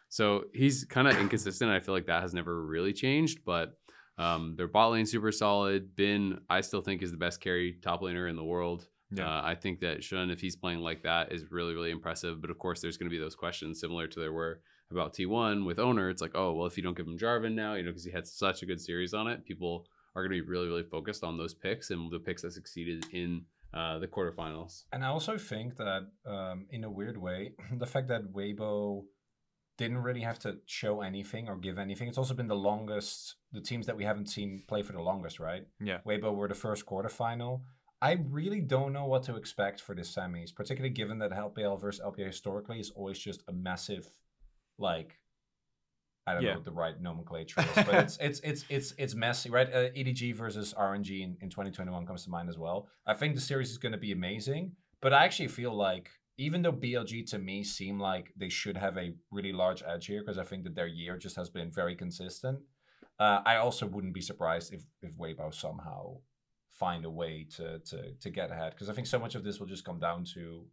So he's kind of inconsistent. I feel like that has never really changed, but um, their bot lane super solid. Bin, I still think is the best carry top laner in the world. Yeah. Uh, I think that Xun, if he's playing like that, is really really impressive. But of course, there's going to be those questions similar to there were about T1 with Oner. It's like, oh well, if you don't give him Jarvan now, you know, because he had such a good series on it, people are going to be really really focused on those picks and the picks that succeeded in uh, the quarterfinals. And I also think that, um, in a weird way, <laughs> the fact that Weibo didn't really have to show anything or give anything. It's also been the longest, the teams that we haven't seen play for the longest, right? Yeah. Weibo were the first quarterfinal. I really don't know what to expect for this semis, particularly given that LPL versus LPL historically is always just a massive, like, I don't Yeah. know the right nomenclature is, but it's <laughs> it's it's it's it's messy, right? Uh, EDG versus RNG in, in 2021 comes to mind as well. I think the series is going to be amazing, but I actually feel like even though BLG to me seem like they should have a really large edge here because I think that their year just has been very consistent. Uh, I also wouldn't be surprised if if Weibo somehow find a way to to to get ahead because I think so much of this will just come down to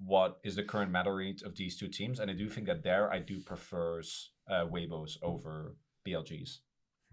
what is the current meta read of these two teams, and I do think that there I do prefers uh, Weibos over BLGs.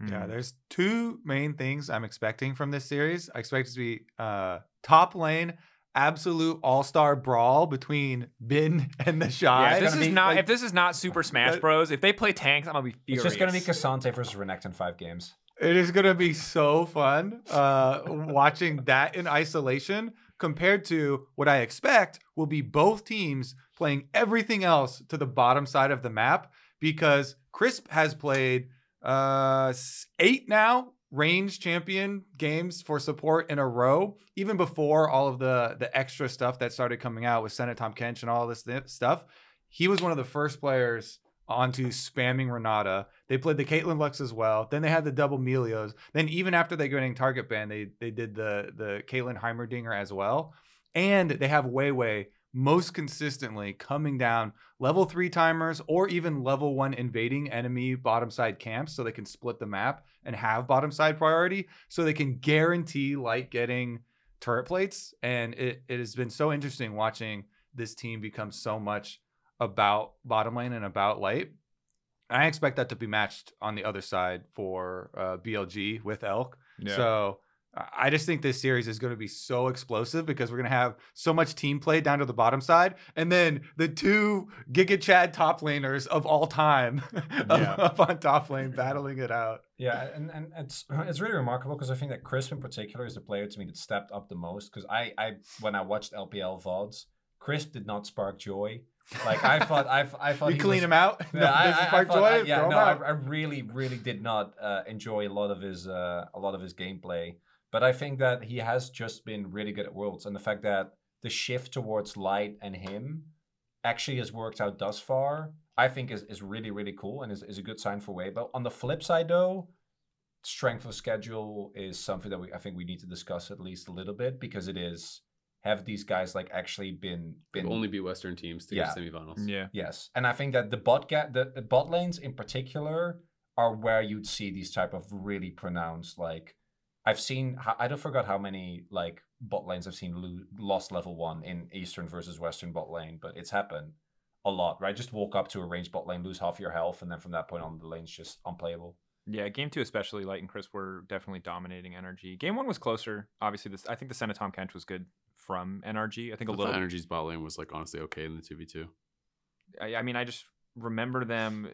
Yeah, Hmm. there's two main things I'm expecting from this series. I expect it to be uh, top lane, absolute all star brawl between Bin <laughs> and the Yeah, Shy. if this is be, not like- if this is not Super <laughs> Smash Bros. If they play tanks, I'm gonna be furious. It's just going to be K'Sante versus Renekton in five games. It is gonna be so fun uh, watching that in isolation compared to what I expect will be both teams playing everything else to the bottom side of the map because Crisp has played uh, eight now range champion games for support in a row, even before all of the the extra stuff that started coming out with Senna Tahm Kench and all this th- stuff. He was one of the first players onto spamming Renata. They played the Caitlyn Lux as well. Then they had the double Milios. Then even after they getting target ban, they they did the the Caitlyn Heimerdinger as well. And they have Weiwei most consistently coming down level three timers or even level one invading enemy bottom side camps so they can split the map and have bottom side priority so they can guarantee Light getting turret plates. And it, it has been so interesting watching this team become so much about bottom lane and about Light. And I expect that to be matched on the other side for uh, BLG with Elk. Yeah. So I- just think this series is going to be so explosive because we're going to have so much team play down to the bottom side, and then the two Giga Chad top laners of all time <laughs> up- Yeah. up on top lane battling it out. Yeah, and, and it's it's really remarkable because I think that Crisp in particular is the player to me that stepped up the most. Because I, I when I watched LPL VODs, Crisp did not spark joy. Like I thought, I, I thought You clean was, him out. Yeah, <laughs> No, I, I, I thought, Joy, I, yeah, no, I. I really, really did not uh, enjoy a lot of his uh, a lot of his gameplay. But I think that he has just been really good at Worlds, and the fact that the shift towards Light and him actually has worked out thus far, I think is, is really, really cool and is, is a good sign for Way. But On the flip side, though, strength of schedule is something that we I think we need to discuss at least a little bit because it is have these guys like actually been They've been only be Western teams to Yeah. get to semifinals. Yeah. Yes, and I think that the bot ga- the, the bot lanes in particular are where you'd see these type of really pronounced like I've seen I don't forgot how many like bot lanes I've seen lo- lost level one in Eastern versus Western bot lane, but it's happened a lot. Right, just walk up to a ranged bot lane, lose half your health, and then from that point on, the lane's just unplayable. Yeah, game two especially, Light and Crisp were definitely dominating NRG. Game one was closer. Obviously, this I think the Senna Tahm Kench was good from NRG. I think a I little. NRG's bot lane was like honestly okay in the two v two. I, I mean, I just remember them.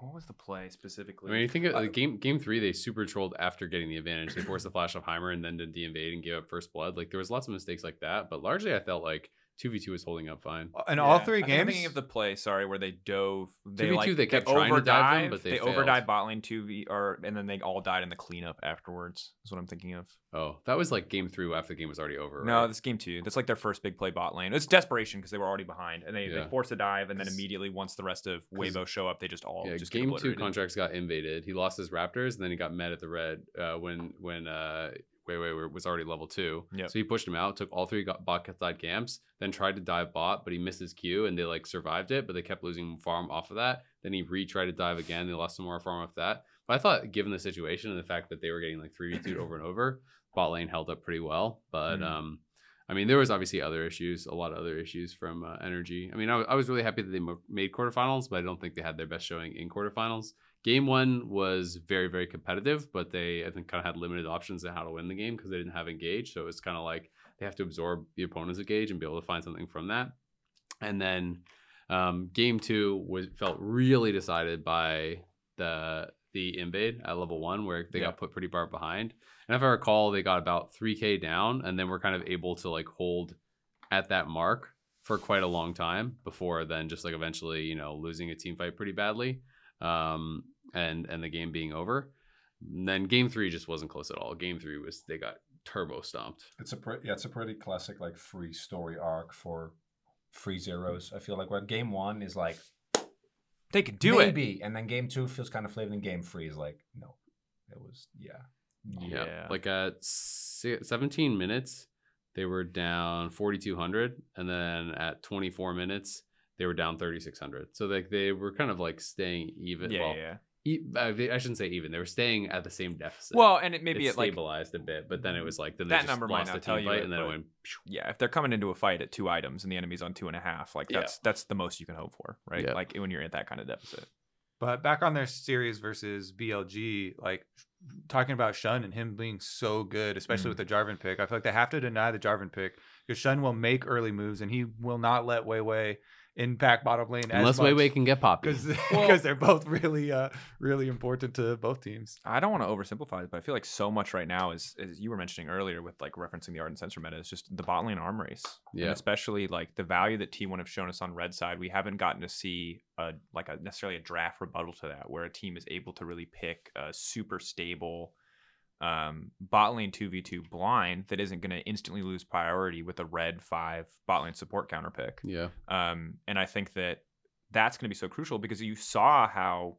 What was the play specifically? I mean, you think of Uh, game game three, they super trolled after getting the advantage. They forced the flash off Heimer and then did the invade and gave up first blood. Like there was lots of mistakes like that, but largely I felt like two v two was holding up fine. In Yeah, all three I think I'm games, thinking of the play. Sorry, where they dove. They 2v2, like they kept trying to dive them, overdive- but they they failed. overdived bot lane two v or and then they all died in the cleanup afterwards. Is what I'm thinking of. Oh, that was like game three after the game was already over. No, right? this game two. That's like their first big play bot lane. It's desperation because they were already behind, and they, Yeah. they forced a dive, and then immediately once the rest of Weibo show up, they just all yeah, just get game two Contractz got invaded. He lost his Raptors, and then he got met at the red uh, when when uh, Wei were- was already level two. Yep. So he pushed him out, took all three got bot side camps, then tried to dive bot, but he missed his Q, and they like survived it, but they kept losing farm off of that. Then he retried to dive again. They lost some more farm off that. But I thought, given the situation and the fact that they were getting like three v two over and over, bot lane held up pretty well. But Mhm. um, I mean, there was obviously other issues, a lot of other issues from uh, NRG. I mean, I, was really happy that they mo- made quarterfinals, but I don't think they had their best showing in quarterfinals. Game one was very, very competitive, but they, I think, kind of had limited options on how to win the game because they didn't have engage. So it's kind of like they have to absorb the opponent's engage and be able to find something from that. And then um, game two was felt really decided by the the invade at level one, where they Yeah. got put pretty far behind. And if I recall, they got about 3k down, and then were kind of able to like hold at that mark for quite a long time before then just like eventually, you know, losing a team fight pretty badly, um, and and the game being over. And then game three just wasn't close at all. Game three was they got turbo stomped. It's a pretty yeah, it's a pretty classic like free story arc for free zeros. I feel like where game one is like They could do it. maybe, and then game two feels kind of flavored, and game three is like no, it was yeah. Yeah. Like at 17 minutes, they were down 4,200. And then at 24 minutes, they were down 3,600. So like they were kind of like staying even. Yeah, well, yeah. E- uh, they- I shouldn't say even. They were staying at the same deficit. Well, and it maybe it it like stabilized a bit, but then it was like then That they just number might lost not a tell team you fight, it, and then it went. yeah, if they're coming into a fight at two items and the enemy's on two and a half, like Yeah. that's that's the most you can hope for, right? Yeah. Like when you're at that kind of deficit. But back on their series versus BLG, like talking about Xun and him being so good, especially Mhm. with the Jarvan pick, I feel like they have to deny the Jarvan pick because Xun will make early moves and he will not let Wei Wei impact bottom lane Unless as Wei much Wei can get poppy. because <laughs> Well- they're both really uh really important to both teams. I don't want to oversimplify it, but I feel like so much right now is, as you were mentioning earlier with like referencing the Ardent Censer meta, is just the bot lane arm race. And Yeah. especially like the value that T1 have shown us on red side, we haven't gotten to see a like a necessarily a draft rebuttal to that, where a team is able to really pick a super stable um bot lane 2v2 blind that isn't going to instantly lose priority with a red 5 bot lane support counter pick. yeah. Um, and I think that that's going to be so crucial because you saw how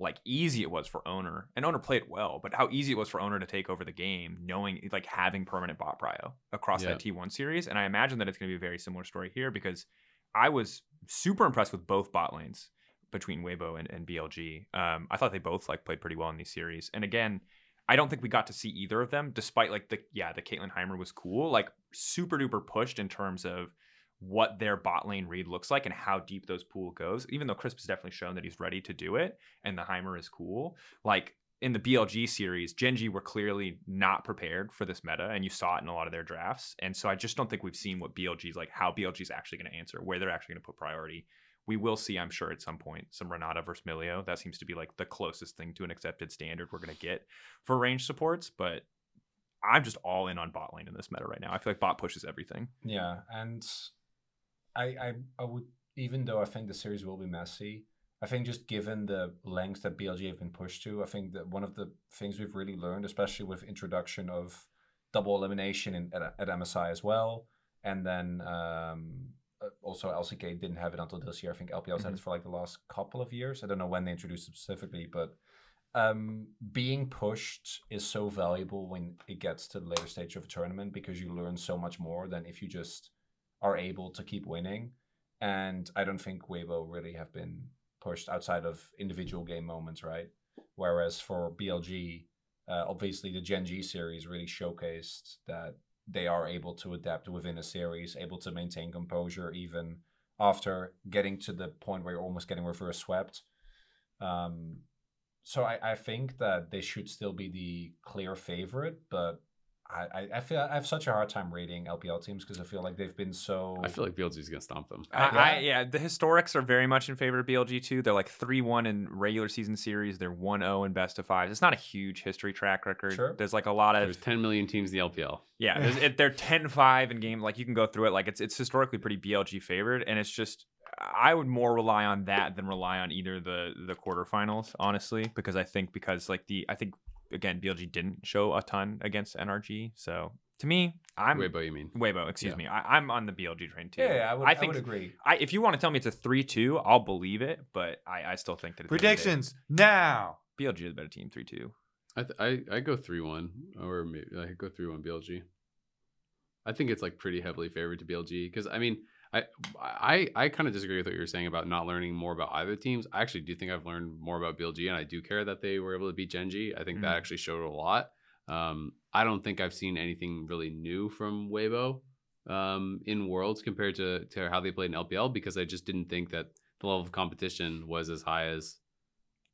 like easy it was for Oner and Oner played well, but how easy it was for Oner to take over the game, knowing like having permanent bot prio across that T1 series. And I imagine that it's going to be a very similar story here because I was super impressed with both bot lanes between Weibo and, and BLG. Um, I thought they both like played pretty well in these series. And again, I don't think we got to see either of them, despite like the yeah, the Caitlyn Heimer was cool, like super duper pushed in terms of what their bot lane read looks like and how deep those pool goes. Even though Crisp has definitely shown that he's ready to do it, and the Heimer is cool. Like in the BLG series, Gen G were clearly not prepared for this meta, and you saw it in a lot of their drafts. And so I just don't think we've seen what BLG's like, how BLG's actually going to answer, where they're actually going to put priority. We will see, I'm sure, at some point, some Renata versus Milio. That seems to be like the closest thing to an accepted standard we're going to get for range supports. But I'm just all in on bot lane in this meta right now. I feel like bot pushes everything. Yeah, and I, I I would even though I think the series will be messy, I think just given the lengths that BLG have been pushed to, I think that one of the things we've really learned, especially with introduction of double elimination in, at, at MSI as well, and then um, also LCK didn't have it until this year. I think LPL's had it for like the last couple of years. I don't know when they introduced it specifically, but um, being pushed is so valuable when it gets to the later stage of a tournament because you learn so much more than if you just are able to keep winning. And I don't think Weibo really have been pushed outside of individual game moments, right? Whereas for BLG, uh, obviously the Gen G series really showcased that they are able to adapt within a series, able to maintain composure even after getting to the point where you're almost getting reverse swept. Um, so I, I think that they should still be the clear favorite, but I, I, I feel I have such a hard time rating LPL teams because I feel like they've been so. I feel like BLG is gonna stomp them. I, yeah. I, yeah, the historics are very much in favor of BLG too. They're like three one in regular season series. They're one zero in best of fives. It's not a huge history track record. Sure. There's like a lot of There's 10 million teams in the LPL. yeah. It, they're 10-5 in game. Like you can go through it. Like it's it's historically pretty BLG favored, and it's just I would more rely on that than rely on either the the quarterfinals, honestly, because I think because like the I think again BLG didn't show a ton against NRG, so to me I'm Weibo, you mean? Weibo, excuse Yeah. me. I, I'm on the BLG train too. yeah, yeah, I would, I think would agree. I, if you want to tell me it's a three-two, I'll believe it. But I, I still think that at the end of the day, Predictions now. BLG is a better team, three-two. I th- I I go three one or maybe I go three one BLG. I think it's like pretty heavily favored to BLG because I mean I I I kind of disagree with what you were saying about not learning more about either teams. I actually do think I've learned more about BLG and I do care that they were able to beat Gen G. I think that Mhm. actually showed a lot. Um, I don't think I've seen anything really new from Weibo um, in Worlds compared to to how they played in LPL because I just didn't think that the level of competition was as high as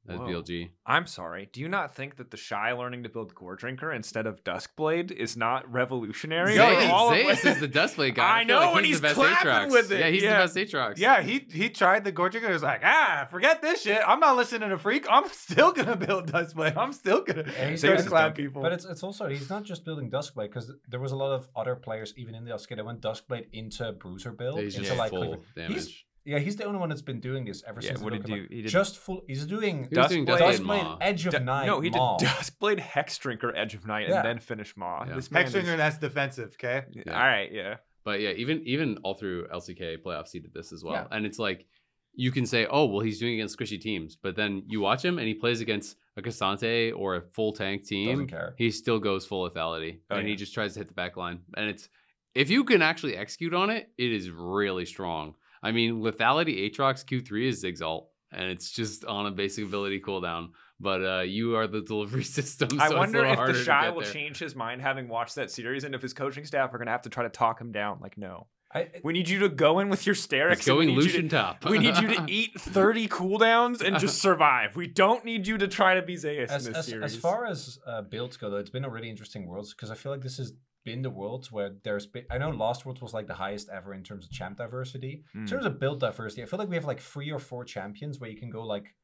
as Whoa. BLG. I'm sorry. Do you not think that the shy learning to build Goredrinker instead of Duskblade is not revolutionary? Yo, for he- all of- Zeus is the Duskblade guy. <laughs> I feel know, and he's the best clapping Aatrox. with it. Yeah, he's Yeah. the best Aatrox. Yeah, he he tried the Gorgic and was like, ah, forget this shit. I'm not listening to Freak. I'm <laughs> still gonna build Duskblade. I'm still gonna, Yeah, he's gonna doing- clap people. But it's it's also he's not just building Duskblade because there was a lot of other players even in the LCK that went Duskblade into Bruiser build. He's into just like full Cleaver. damage. He's- Yeah, he's the only one that's been doing this ever Yeah, since. the what build did came you- he did- Just full. He's doing He was doing Duskblade- Duskblade Duskblade Edge of Du- Night. no, he did Maw. Duskblade Hex Drinker Edge of Night Yeah. and then finish Maw. Yeah. This man Hexinger, is- that's defensive, okay? Yeah, Yeah. All right, yeah. But yeah, even even all through LCK playoffs, he did this as well. Yeah. And it's like you can say, oh, well, he's doing against squishy teams, but then you watch him and he plays against a K'Sante or a full tank Doesn't team. care. He still goes full lethality, Oh, and he just tries to hit the back line. And it's if you can actually execute on it, it is really strong. I mean, lethality Aatrox Q3 is Zigzalt, and it's just on a basic ability cooldown. But uh, you are the <laughs> delivery system. So I it's a wonder little if the to shy will there. change his mind having watched that series, and if his coaching staff are going to have to try to talk him down. Like, no, I, we need you to go in with your Sterak's. It's we going need you to- top. We need you to <laughs> eat 30 cooldowns and just <laughs> survive. We don't need you to try to be Zeus as, in this as, series. as far as uh, builds go, though, it's been a really interesting worlds because I feel like this has been the worlds where there's been. I know Lost Worlds was like the highest ever in terms of champ diversity. In Mm. terms of build diversity, I feel like we have like three or four champions where you can go like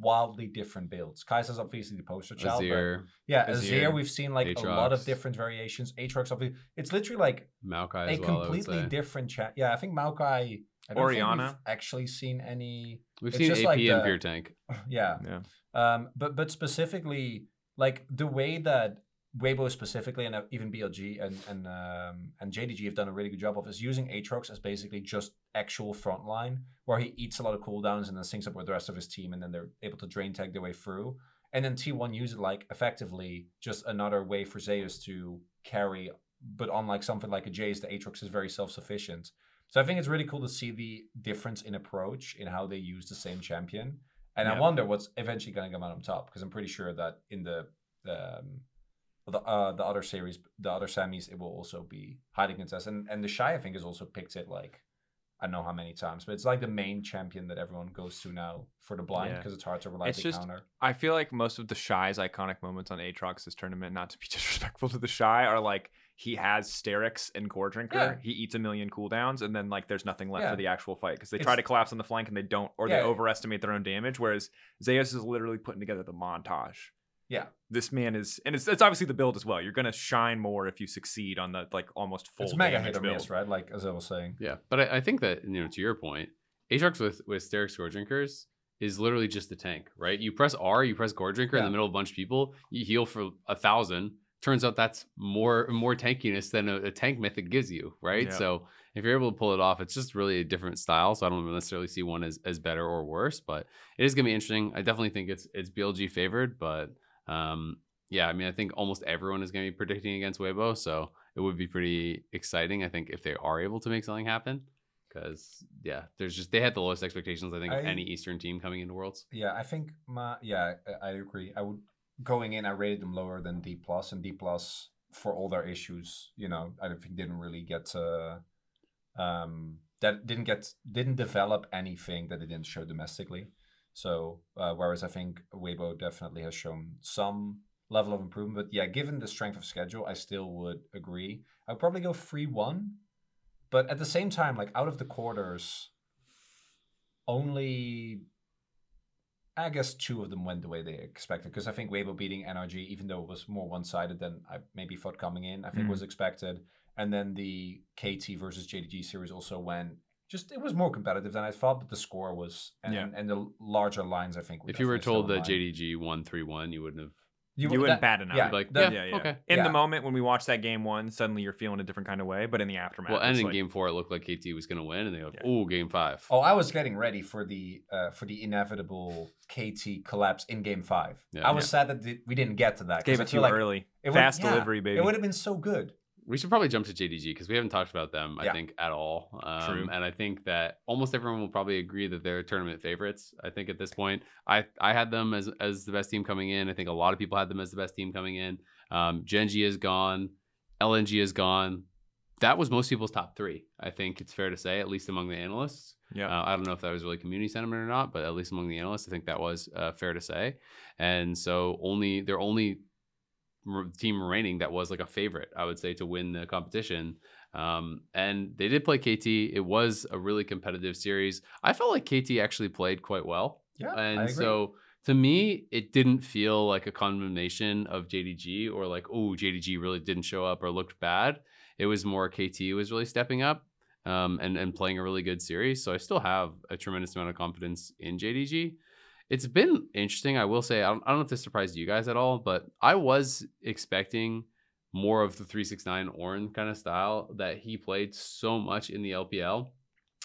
wildly different builds. Kai'Sa's obviously the poster child. but Azir, yeah, Azir, Azir, we've seen like a lot of different variations. Aatrox, obviously, it's literally like Maokai a as well. Completely different champ. Yeah, I think Maokai. I don't think Orianna. we've actually seen any. We've It's seen just AP like and Pure Tank. <laughs> Yeah, Yeah. um, but but specifically, like the way that Weibo specifically and uh, even BLG and and um, and JDG have done a really good job of is using Aatrox as basically just actual frontline, where he eats a lot of cooldowns and then syncs up with the rest of his team, and then they're able to drain tag their way through. And then T1 use it like effectively just another way for Zeus to carry, but unlike something like a Jace, the Aatrox is very self sufficient. So I think it's really cool to see the difference in approach in how they use the same champion. And I wonder what's eventually going to come out on top because I'm pretty sure that in the um, the uh, the other series, the other semis, it will also be highly contested. And and the shy I think has also picked it like I don't know how many times, but it's like the main champion that everyone goes to now for the blind Yeah. because it's hard to reliably It's just- counter. I feel like most of the Shy's iconic moments on Aatrox this tournament, not to be <laughs> disrespectful to the Shy, are like he has Sterak's and Goredrinker. Yeah. He eats a million cooldowns, and then like there's nothing left Yeah. for the actual fight because they It's- try to collapse on the flank and they don't, or Yeah. they overestimate their own damage. Whereas Zeus is literally putting together the montage. Yeah. This man is, and it's, it's obviously the build as well. You're gonna shine more if you succeed on the like almost full It's mega hit or build. miss, right? Like as I was saying. Yeah, but I, I think that you know to your point, Aatrox with with Sterak's Goredrinkers is literally just the tank, right? You press R, you press Goredrinker in the middle of a bunch of people, you heal for a thousand, turns out that's more more tankiness than a, a tank mythic gives you, right? Yeah. So if you're able to pull it off, it's just really a different style. So I don't necessarily see one as, as better or worse, but it is gonna be interesting. I definitely think it's it's BLG favored, but um, yeah, I mean I think almost everyone is gonna be predicting against Weibo, so it would be pretty exciting. I think if they are able to make something happen. Because yeah, there's just they had the lowest expectations I think of any Eastern team coming into Worlds. Yeah, I think my yeah, I I agree. I would going in. I rated them lower than D plus, and D plus for all their issues. You know, I don't think didn't really get to, um that didn't get didn't develop anything that they didn't show domestically. So uh, whereas I think Weibo definitely has shown some level of improvement, but yeah, given the strength of schedule, I still would agree. I'd probably go three one, but at the same time, like out of the quarters, only I guess two of them went the way they expected because I think Weibo beating NRG, even though it was more one sided than I maybe thought coming in, I think Mhm. was expected. And then the KT versus JDG series also went just it was more competitive than I thought, but the score was and, Yeah. and the larger lines I think. Were If you were told that. JDG won three one, you wouldn't have. You, would- wouldn't that- bat an eye. yeah, like, that- yeah, yeah, yeah. okay. In Yeah. the moment when we watched that game one, suddenly you're feeling a different kind of way. But in the aftermath, Well, and in like- game four, it looked like KT was going to win, and they go, Yeah. "Oh, game five. Oh, I was getting ready for the uh, for the inevitable KT collapse in Game Five. Yeah. I was sad that di- we didn't get to that. gave it to feel you like early, it would- fast yeah, delivery, baby. It would have been so good. We should probably jump to JDG because we haven't talked about them, I Yeah. think, at all. Um, True. And I think that almost everyone will probably agree that they're tournament favorites. I think at this point, I I had them as as the best team coming in. I think a lot of people had them as the best team coming in. Um, Gen G is gone, LNG is gone. That was most people's top three. I think it's fair to say, at least among the analysts. yeah. Uh, I don't know if that was really community sentiment or not, but at least among the analysts, I think that was uh, fair to say. And so only they're only team remaining that was like a favorite, I would say, to win the competition. Um, and they did play KT. It was a really competitive series. I felt like KT actually played quite well. Yeah, And so to me, it didn't feel like a condemnation of JDG or like, oh, JDG really didn't show up or looked bad. It was more KT was really stepping up um, and, and playing a really good series. So I still have a tremendous amount of confidence in JDG. It's been interesting. I will say, I don't, I don't know if this surprised you guys at all, but I was expecting more of the 369 Ornn kind of style that he played so much in the LPL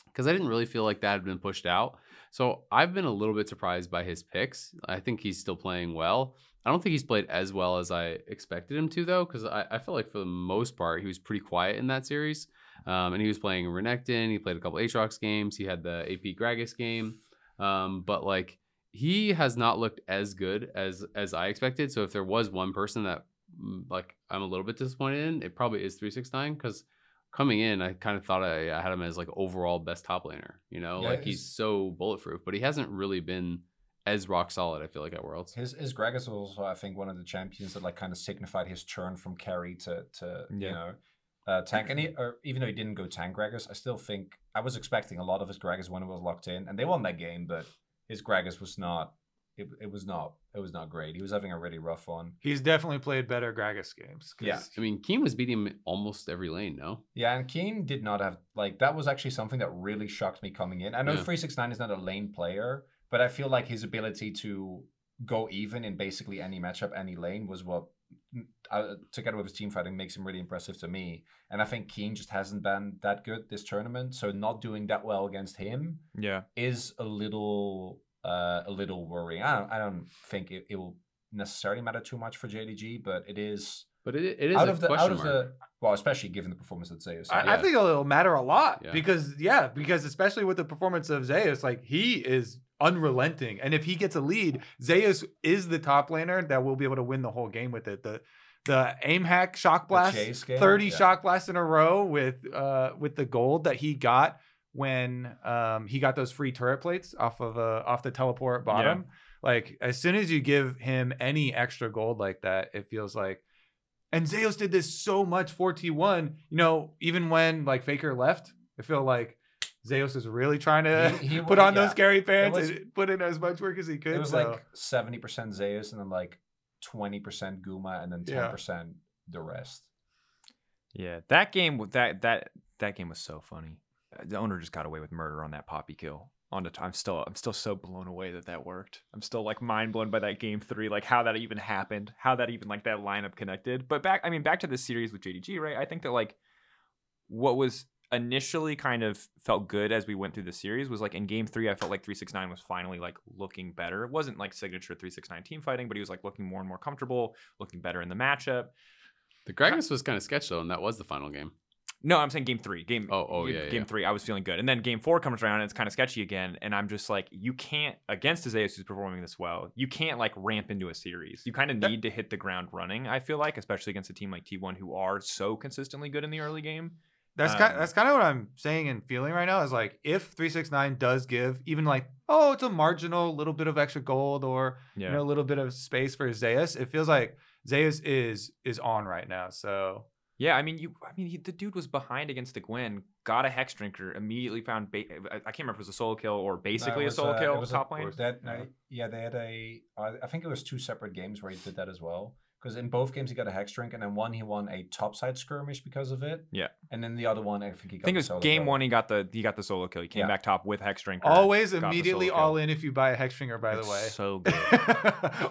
because I didn't really feel like that had been pushed out. So I've been a little bit surprised by his picks. I think he's still playing well. I don't think he's played as well as I expected him to, though, because I, I feel like for the most part he was pretty quiet in that series. Um, and he was playing Renekton. He played a couple Aatrox games. He had the AP Gragas game. Um, but like he has not looked as good as as I expected. So if there was one person that mm, like I'm a little bit disappointed in, it probably is 369 because coming in, I kind of thought I, I had him as like overall best top laner. You know, Yeah, like he's so bulletproof, but he hasn't really been as rock solid. I feel like at Worlds. His his Gragas was also, I think, one of the champions that like kind of signified his turn from carry to to Yeah. you know uh, tank. And he, or even though he didn't go tank Gragas, I still think I was expecting a lot of his Gragas when it was locked in, and they won that game. But his Gragas was not. It, it was not. It was not great. He was having a really rough one. He's definitely played better Gragas games. Yeah. I mean, Kiin was beating him almost every lane. No, Yeah, and Kiin did not have like that was actually something that really shocked me coming in. I know Yeah. three six nine is not a lane player, but I feel like his ability to go even in basically any matchup, any lane was what uh, together with his team fighting makes him really impressive to me. And I think Kiin just hasn't been that good this tournament, so not doing that well against him yeah. is a little uh, a little worrying. I don't I don't think it, it will necessarily matter too much for JDG, but it is but it, it is out a of the question out of mark. the well, especially given the performance that Zeus. had. I, I think it'll matter a lot Yeah. because yeah, because especially with the performance of Zeus, like he is unrelenting, and if he gets a lead, Zeus is the top laner that will be able to win the whole game with it. The the aim hack shock blast, game? thirty Yeah. shock blasts in a row with uh with the gold that he got when um he got those free turret plates off of uh off the teleport bottom. Like as soon as you give him any extra gold like that, it feels like and Zeus did this so much for T1. You know, even when like Faker left, I feel like Zeus is really trying to He- he <laughs> put wa- on those yeah. scary pants was- and put in as much work as he could. It was so- like seventy percent Zeus and then like twenty percent Guma and then Yeah. ten percent the rest. Yeah, that game that that that game was so funny. Uh, The Oner just got away with murder on that poppy kill. on the, I'm still I'm still so blown away that that worked. I'm still like mind blown by that game three, like how that even happened, how that even like that lineup connected. But back, I mean, back to this series with JDG, right? I think that like what was initially kind of felt good as we went through the series was like in game three, I felt like 369 was finally like looking better. It wasn't like signature 369 team fighting, but he was like looking more and more comfortable, looking better in the matchup. The Gragas was kind of sketchy though, and that was the final game. No, I'm saying game three. Game Oh, oh, game, yeah, game yeah. three. I was feeling good, and then game four comes around and it's kind of sketchy again, and I'm just like, you can't against a Zeus who's performing this well. You can't like ramp into a series. You kind of need to hit the ground running. I feel like, especially against a team like T1 who are so consistently good in the early game. That's kind. Um, That's kind of what I'm saying and feeling right now. Is like if three six nine does give even like oh it's a marginal little bit of extra gold or Yeah, you know a little bit of space for Zeus. It feels like Zeus is is on right now. So yeah. I mean, you. I mean, he, the dude was behind against the Gwen, got a hex drinker, immediately found. Ba- I I can't remember if it was a solo kill or No, basically a was, solo uh, kill it was a- top lane. That, no, yeah, they had a I think it was two separate games where he did that as well. Because in both games he got a hex drink, and then one he won a topside skirmish because of it. Yeah. And then the other one, I think he I got. think it was solo game kill. one. He got the he got the solo kill. He came Yeah. back top with hex drinker. always immediately all in if you buy a Hexdrinker. By It's the way, so <laughs> good.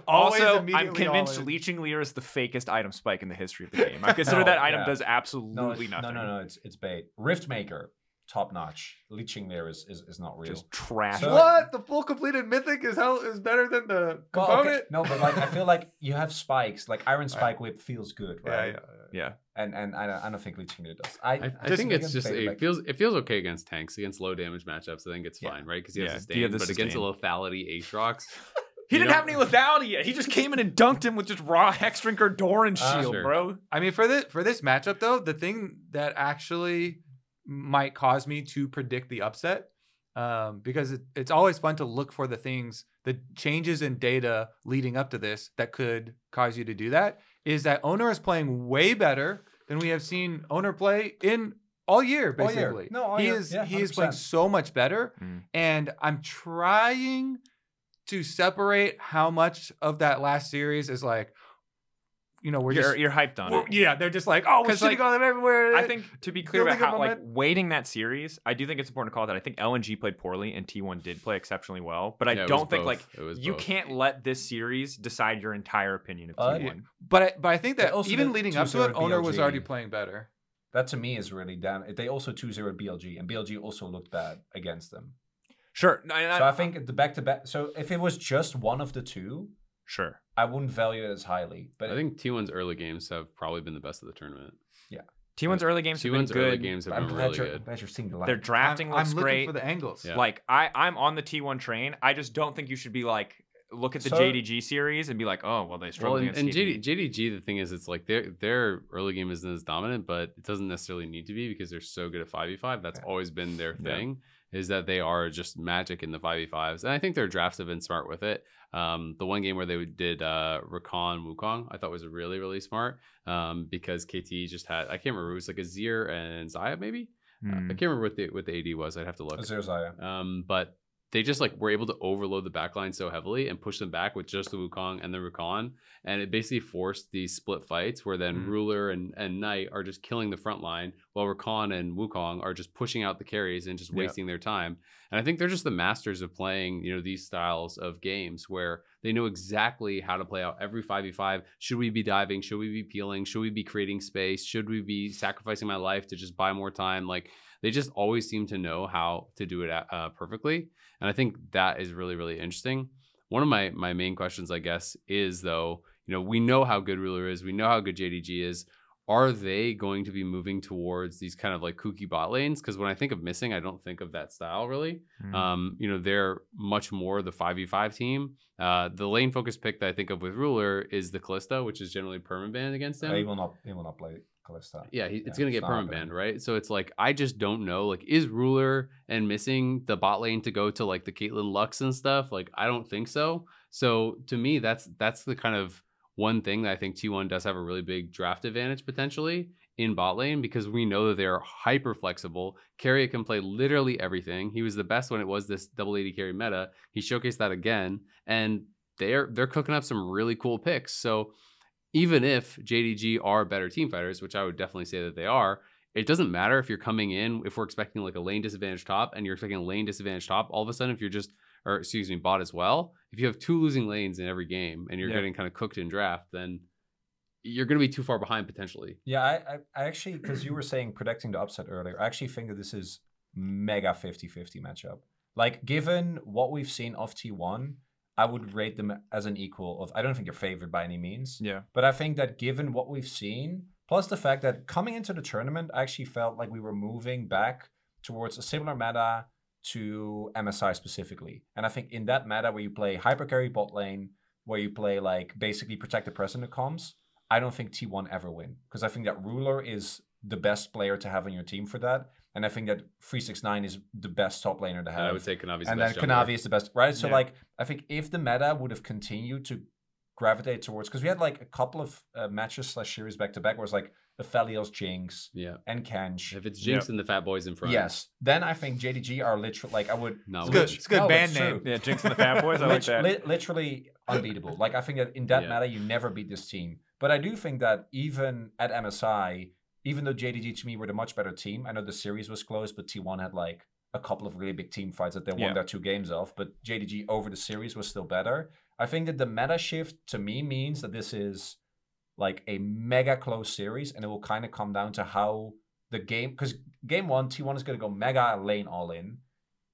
also, I'm convinced. Leeching Leer is the fakest item spike in the history of the game. I consider No, that item yeah. does absolutely it's- nothing. no, no, no. It's it's bait. Riftmaker, top notch. Leeching Leer is is, is not real. Just trash. So- What the full completed mythic is hell is better than the Well, component. okay, No, but like I feel like <laughs> you have spikes. Like Iron Spike Whip feels good, Yeah, right? yeah, yeah. And and I don't, I don't think Leeching Leer does. I I, I think it's just it like- feels it feels okay against tanks against low damage matchups. I think it's Yeah. fine, right? Because he has Yeah, sustain. he had the but against a lethality Aatrox, <laughs> He You didn't have any lethality yet. He just came in and dunked him with just raw hex drinker Doran Ah, shield, sure. bro. I mean, for this for this matchup though, the thing that actually might cause me to predict the upset, um, because it, it's always fun to look for the things, the changes in data leading up to this that could cause you to do that. Is that Oner is playing way better than we have seen Oner play in all year, All year. basically. No, all he year. is Yeah, he is playing so much better, Mm. and I'm trying to separate how much of that last series is like, you know, we're you're, just you're hyped on it. yeah, they're just like, oh, we're 'Cause, shitting like, on them everywhere. I think to be clear about Building up how like waiting that series, I do think it's important to call that. I think LNG played poorly and T1 did play exceptionally well, but I Yeah, don't think like both. It was you both. can't let this series decide your entire opinion of Uh, T1. but I, but I think that also even leading up to it, Oner was already playing better. that to me is really damn. They also 2-0 BLG, and BLG also looked bad against them. Sure. no, and So I think the back to back. So if it was just one of the two, sure. I wouldn't value it as highly. But I think T1's early games have probably been the best of the tournament. Yeah. T1's early games have been T1's early good. games have I'm been really you're, good. I'm glad you're seeing the line. Their drafting I'm, looks I'm looking great. for the angles. Yeah. Like I, I'm on the T1 train. I just don't think you should be like look at the So- JDG series and be like, oh well, they Well, struggled and, against and JD, JDG, the thing is, it's like their their early game isn't as dominant, but it doesn't necessarily need to be because they're so good at five v five. That's Yeah. always been their Yeah. thing. Is that they are just magic in the five v fives, and I think their drafts have been smart with it. Um, the one game where they did uh, Rakan Wukong, I thought was really really smart um, because KT just had I can't remember it was like Azir and Xayah maybe Uh, I Hmm. can't remember what the what the AD was. I'd have to look. Azir Xayah. Um, but they just like were able to overload the backline so heavily and push them back with just the Wukong and the Rakan. And it basically forced these split fights where then Mhm. Ruler and, and Knight are just killing the front line while Rakan and Wukong are just pushing out the carries and just Yeah. wasting their time. And I think they're just the masters of playing, you know, these styles of games where they know exactly how to play out every 5v5. Should we be diving? Should we be peeling? Should we be creating space? Should we be sacrificing my life to just buy more time? Like they just always seem to know how to do it uh, perfectly. And I think that is really, really interesting. One of my my main questions, I guess, is though, you know, we know how good Ruler is, we know how good JDG is. Are they going to be moving towards these kind of like kooky bot lanes? Because when I think of Missing, I don't think of that style really. Hmm. Um, you know, they're much more the 5v5 team. Uh, the lane focus pick that I think of with Ruler is the Kalista, which is generally permanent against him. Uh, he will not. He will not play Kalista. Yeah, he, it's Yeah, gonna get permanent banned, right? So it's like I just don't know. Like, is Ruler and Missing the bot lane to go to like the Caitlyn Lux and stuff? Like, I don't think so. So to me, that's that's the kind of one thing that I think T1 does have a really big draft advantage potentially in bot lane because we know that they're hyper flexible. Keria can play literally everything. He was the best when it was this double AD carry meta. He showcased that again, and they're they're cooking up some really cool picks. So even if JDG are better team fighters, which I would definitely say that they are, it doesn't matter if you're coming in if we're expecting like a lane disadvantage top and you're expecting a lane disadvantage top. All of a sudden, if you're just or excuse me, bot as well. If you have two losing lanes in every game and you're Yeah. getting kind of cooked in draft, then you're going to be too far behind potentially. Yeah, I, I, I actually, because you were saying predicting the upset earlier, I actually think that this is mega 50 50 matchup. Like, given what we've seen of T1, I would rate them as an equal of, I don't think you're favored by any means, Yeah. but I think that given what we've seen, plus the fact that coming into the tournament, I actually felt like we were moving back towards a similar meta to MSI specifically. And I think in that meta where you play hyper carry bot lane, where you play like basically protect the president comms, I don't think T1 ever win because I think that Ruler is the best player to have on your team for that, and I think that 369 is the best top laner to And have. I would say Kanavi's the and then best Kanavi is the best, right? So Yeah. like, I think if the meta would have continued to gravitate towards, because we had like a couple of uh, matches slash series back to back where it's like Aphelios, Jinx, Yeah. and Kench. If it's Jinx and the Fat Boys in front. Yes, then I think JDG are literally like I would. No, It's good. It's a good No, band name. true. Yeah, Jinx and the Fat <laughs> Boys. I like that. li- literally unbeatable. Like I think that in that Yeah. matter, you never beat this team. But I do think that even at MSI, even though JDG to me were the much better team, I know the series was close, but T1 had like a couple of really big team fights that they won Yeah. their two games of. But JDG over the series was still better. I think that the meta shift to me means that this is like a mega close series, and it will kind of come down to how the game because game one T1 is going to go mega lane all in.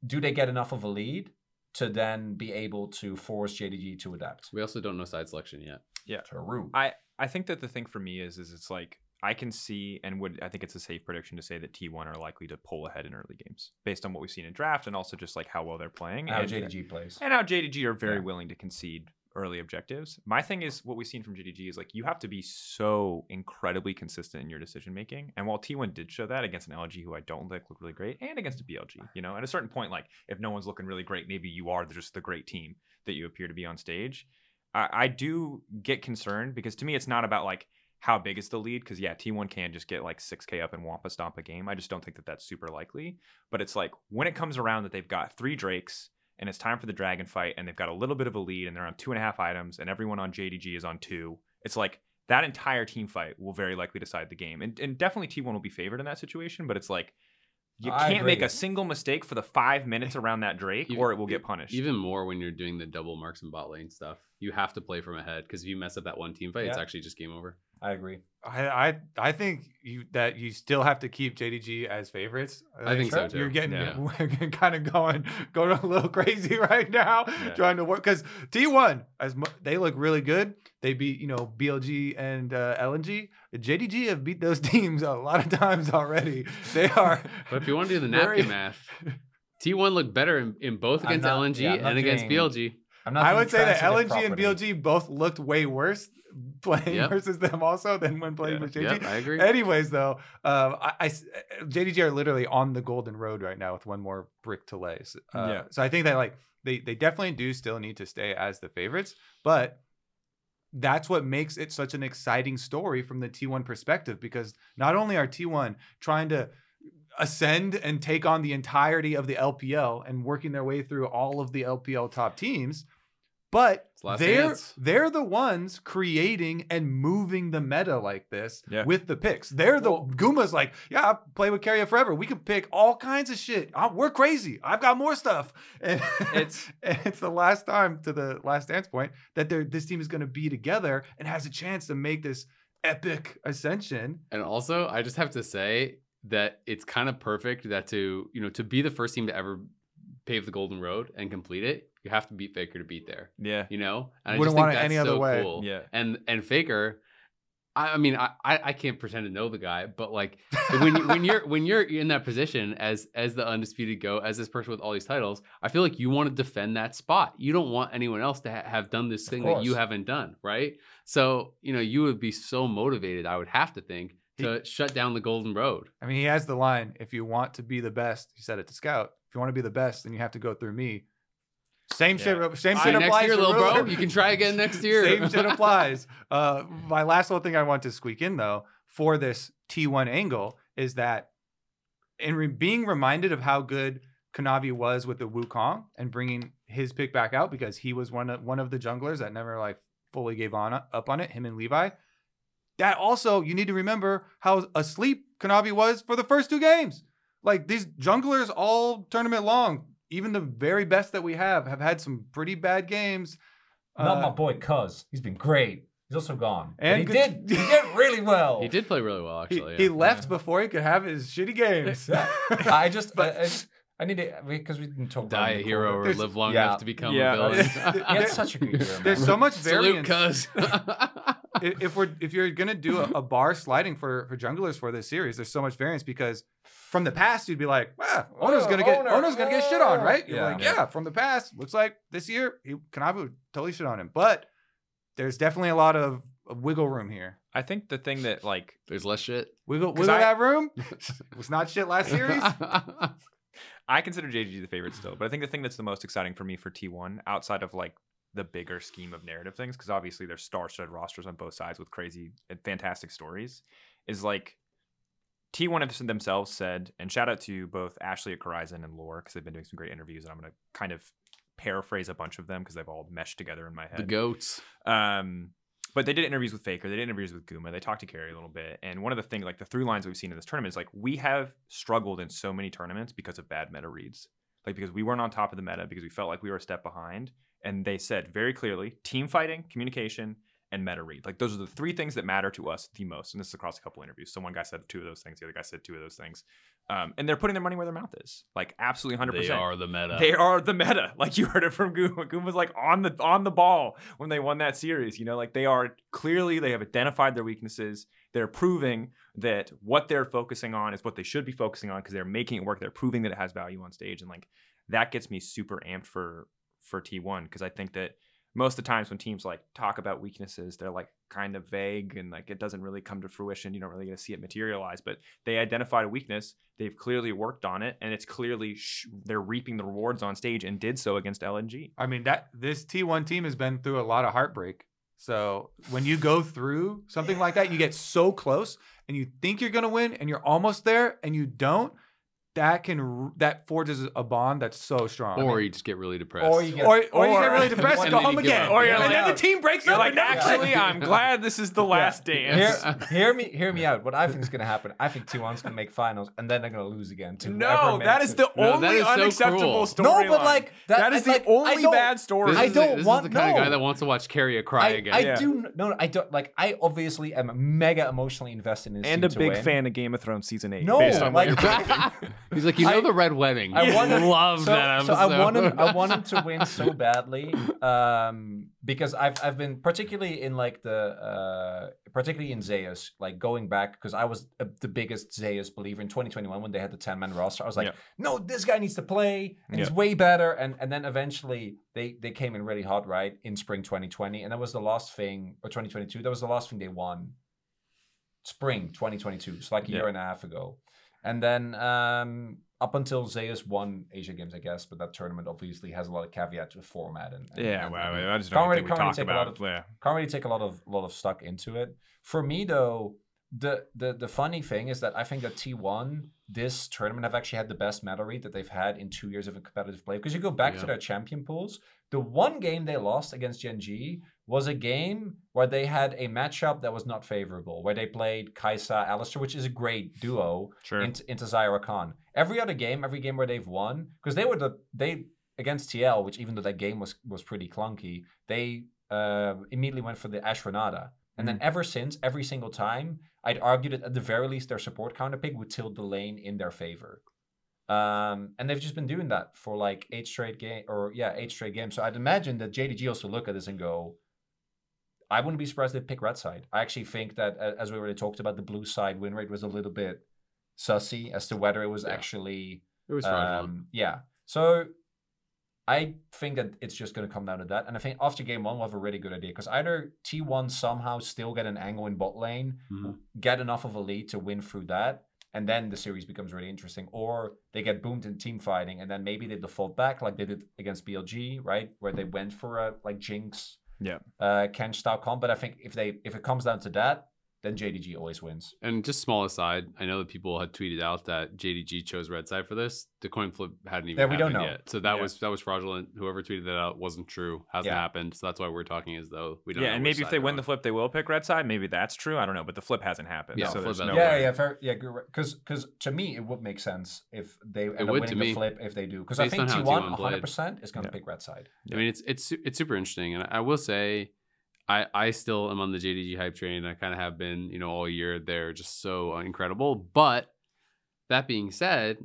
Do they get enough of a lead to then be able to force JDG to adapt? We also don't know side selection yet. Yeah, true. I I think that the thing for me is is it's like I can see and would I think it's a safe prediction to say that T1 are likely to pull ahead in early games based on what we've seen in draft and also just like how well they're playing how and, uh, JDG plays. and how JDG are very Yeah. willing to concede early objectives. My thing is what we've seen from JDG is like you have to be so incredibly consistent in your decision making. And while T1 did show that against an LG who I don't think looked really great and against a BLG, you know, at a certain point, like if no one's looking really great, maybe you are just the great team that you appear to be on stage. I, I do get concerned because to me it's not about like how big is the lead because yeah T1 can just get like 6k up and wampa stomp a game. I just don't think that that's super likely. But it's like when it comes around that they've got three Drakes and it's time for the dragon fight and they've got a little bit of a lead and they're on two and a half items and everyone on JDG is on two. It's like that entire team fight will very likely decide the game. And, and definitely T1 will be favored in that situation, but it's like you I can't make a single mistake for the five minutes around that Drake Even- or it will get punished. Even more when you're doing the double marks and bot lane stuff. You have to play from ahead because if you mess up that one team fight, it's actually just game over. I agree. I, I I think you that you still have to keep JDG as favorites. I think so, too. You're getting Yeah. <laughs> kind of going going a little <laughs> crazy right now, Yeah. trying to work because T1 as mu- they look really good. They beat you know BLG and uh, LNG. JDG have beat those <laughs> teams a lot of times already. They are. But if you want to do the very- napkin math, T1 looked better in, in both against not- LNG yeah, I'm not and against BLG. I'm not. I would say that transitive LNG and. BLG both looked way worse <laughs> playing Yep. versus them also than when playing Yeah. with JDG. Yep, I agree. Anyways, though, um, I, I s- JDG are literally on the golden road right now with one more brick to lay. So, uh, Yeah. So I think that like they they definitely do still need to stay as the favorites, but that's what makes it such an exciting story from the T1 perspective because not only are T1 trying to ascend and take on the entirety of the LPL and working their way through all of the LPL top teams, but they're dance. they're the ones creating and moving the meta like this Yeah. with the picks. They're the Guma's like, yeah, I play with Keria forever. We can pick all kinds of shit. I- we're crazy. I've got more stuff. <laughs> And It's- and it's the last time to the last dance point that they're this team is going to be together and has a chance to make this epic ascension. And also, I just have to say that it's kind of perfect that to you know to be the first team to ever pave the golden road and complete it, you have to beat Faker to beat there. yeah. You know, and Wouldn't I want just it think any that's other so way. Cool. Yeah. And and Faker, I, I mean, I, I can't pretend to know the guy, but like when you, <laughs> when you're when you're in that position as as the undisputed go as this person with all these titles, I feel like you want to defend that spot. You don't want anyone else to ha- have done this thing that you haven't done, right? So you know you would be so motivated. I would have to think to shut down the golden road. I mean, he has the line, if you want to be the best, he said it to Scout. If you want to be the best, then you have to go through me. Same shit. Same shit you next applies year, little bro. You can try again next <laughs> year. Same shit <laughs> applies. Uh, my last little thing I want to squeak in though for this T1 angle is that in re- being reminded of how good Kanavi was with the Wukong and bringing his pick back out because he was one of one of the junglers that never like fully gave on up on it. Him and Levi. that also you need to remember how asleep Kanavi was for the first two games. Like these junglers all tournament long, even the very best that we have have had some pretty bad games. Not Uh, my boy Cuzz. He's been great. He's also gone. But And he good- did. <laughs> He did really well. He did play really well, actually. he yeah. left before he could have his shitty games. <laughs> I just, <laughs> But- I, I, I need to because we didn't talk about Die a hero or live long yeah. enough to become Yeah. a villain. He had such a good year. There's so much variance. cuz. if we're if you're gonna do a, a bar sliding for for junglers for this series, there's so much variance because from the past you'd be like, ah, Ono's gonna get Ono, Ono's gonna get shit on, right? You're Yeah. like, yeah. from the past, looks like this year he would totally shit on him, but there's definitely a lot of, of wiggle room here. I think the thing that like There's less shit. Wiggle wiggle I- that room. <laughs> Was not shit last series. <laughs> I consider JDG the favorite still, but I think the thing that's the most exciting for me for T1 outside of like the bigger scheme of narrative things, because obviously there's star-studded rosters on both sides with crazy and fantastic stories, is like T1 have themselves said, and shout out to both Ashley at Korizon and Lore because they've been doing some great interviews, and I'm gonna kind of paraphrase a bunch of them because they've all meshed together in my head. the goats. Um, but they did interviews with Faker. They did interviews with Guma. They talked to Keria a little bit. And one of the things, like the through lines we've seen in this tournament, is like we have struggled in so many tournaments because of bad meta reads. Like because we weren't on top of the meta because we felt like we were a step behind. And they said very clearly, team fighting, communication, and meta read. Like those are the three things that matter to us the most. And this is across a couple interviews. So one guy said two of those things. The other guy said two of those things. Um, and they're putting their money where their mouth is. Like absolutely 100%. They are the meta. They are the meta. <laughs> Like you heard it from Goom. Goom was like on the on the ball when they won that series. You know, like they are clearly they have identified their weaknesses. They're proving that what they're focusing on is what they should be focusing on because they're making it work. They're proving that it has value on stage, and like that gets me super amped for for T1 because I think that most of the times when teams like talk about weaknesses, they're like kind of vague and like it doesn't really come to fruition. You don't really get to see it materialize, but they identified a weakness. They've clearly worked on it, and it's clearly sh- they're reaping the rewards on stage and did so against LNG. I mean that this T1 team has been through a lot of heartbreak. So when you go through something like that, you get so close and you think you're gonna win and you're almost there and you don't. That can that forges a bond that's so strong. I or mean, you just get really depressed. Or you get or, or, you get really <laughs> depressed and and go home again. Or you're and like- then the team breaks You're up. like, and actually, <laughs> I'm glad this is the last dance. Hear, <laughs> hear me, hear me out. What I think is going to happen, I think T1's going to make finals, and then they're going to lose again. To No, whoever that makes is it. the No, only is so unacceptable cruel. story. No, but, like, that- that is the I only bad story. This I is, don't this want- is the kind of guy that wants to watch Keria cry I, again. I Yeah. do no, I don't like. I obviously am mega emotionally invested in this and a big fan of Game of Thrones season eight. No, based on what like- you're- He's like, you know, I- the Red Wedding. I want him- love so, that episode. So I want him. I want him to win <laughs> so badly, um, because I've I've been particularly in like the uh, particularly in Zeus, like going back because I was uh the biggest Zeus believer in 2021 when they had the 10 man roster. I was like, Yeah. no, this guy needs to play, and he's way better. And and then eventually they they came in really hot, right, in spring 2020, and that was the last thing, or 2022. That was the last thing they won. Spring 2022, so like a Yeah. year and a half ago. And then um, up until Zeus won Asia Games, I guess, but that tournament obviously has a lot of caveat to the format and, and yeah, and- well, and I just Can't don't really- think we can't really talk take a lot about. of- yeah. can't really take a lot of lot of stock into it. For me though, the the the funny thing is that I think that T1 this tournament have actually had the best meta read that they've had in two years of a competitive play. Because you go back to their champion pools, the one game they lost against Gen G was a game where they had a matchup that was not favorable, where they played Kai'Sa Alistar, which is a great duo, Sure. into, into Xayah Rakan. Every other game, every game where they've won, because they were the they against TL, which even though that game was was pretty clunky, they uh, immediately went for the Ashranada. And then ever since, every single time, I'd argue that at the very least their support counter pick would tilt the lane in their favor. Um, and they've just been doing that for like eight straight game or yeah, eight straight games. So I'd imagine that JDG also look at this and go, I wouldn't be surprised if they pick red side. I actually think that as we already talked about, the blue side win rate was a little bit sussy as to whether it was Yeah. actually it was um, yeah. So I think that it's just going to come down to that. And I think after game one, we'll have a really good idea because either T1 somehow still get an angle in bot lane, Mhm. get enough of a lead to win through that, and then the series becomes really interesting. Or they get boomed in team fighting and then maybe they default back like they did against BLG, right? Where they went for a like Jinx, Yeah. uh, style comp. But I think if they if it comes down to that, then JDG always wins. And just small aside, I know that people had tweeted out that JDG chose red side for this. The coin flip hadn't even Yeah, we don't happened know. yet, so that Yeah. was that was fraudulent. Whoever tweeted that out wasn't true. Hasn't Yeah. happened. So that's why we're talking as though we don't. Yeah, know and maybe if they they're win the flip, they will pick red side. Maybe that's true. I don't know, but the flip hasn't happened. Yeah, so flip there's no yeah, way. yeah, fair, yeah, because because to me it would make sense if they end up would to winning the me. flip if they do. Because I think T1 T1 played. 100 percent is going to Yeah. pick red side. I mean, it's it's it's super interesting, and I will say, I I still am on the JDG hype train. I kind of have been, you know, all year. They're just so uh, incredible. But that being said,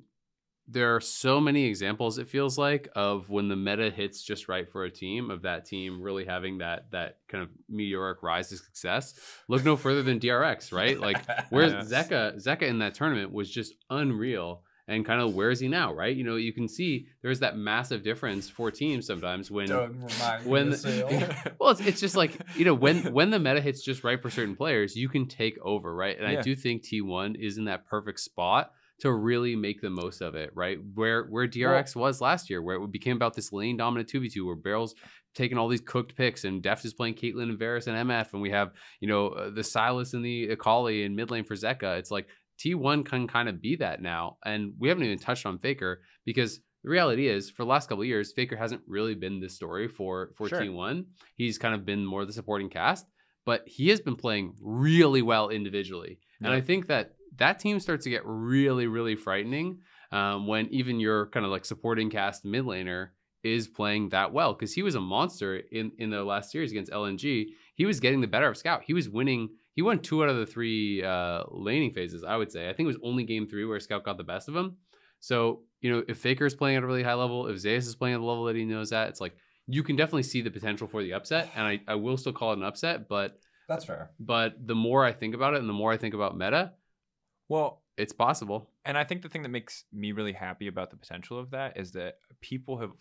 there are so many examples. It feels like of when the meta hits just right for a team, of that team really having that that kind of meteoric rise to success. Look no further than DRX, right? Like Whereas <laughs> Yes. Zeka, Zeka in that tournament was just unreal. And kind of where is he now, right? You know, you can see there's that massive difference for teams sometimes when Don't remind me when Sale. <laughs> well, it's, it's just like you know when <laughs> when the meta hits just right for certain players, you can take over, right? And I do think T1 is in that perfect spot to really make the most of it, right? Where where DRX was last year, where it became about this lane dominant two v two, where BeryL's taking all these cooked picks, and Deft is playing Caitlyn and Varus and MF, and we have you know uh, the Sylas and the Akali in mid lane for Zeka. It's like T1 can kind of be that now, and we haven't even touched on Faker because the reality is for the last couple of years, Faker hasn't really been the story for for Sure. T1. He's kind of been more the supporting cast, but he has been playing really well individually. And I think that that team starts to get really, really frightening um, when even your kind of like supporting cast mid laner is playing that well because he was a monster in in the last series against LNG. He was getting the better of Scout. He was winning. He won two out of the three uh, laning phases. I would say. I think it was only game three where Scout got the best of him. So you know, if Faker is playing at a really high level, if Zeus is playing at the level that he knows at, it's like you can definitely see the potential for the upset. And I, I will still call it an upset, but That's fair. but the more I think about it and the more I think about meta, Well, it's possible. and I think the thing that makes me really happy about the potential of that is that people have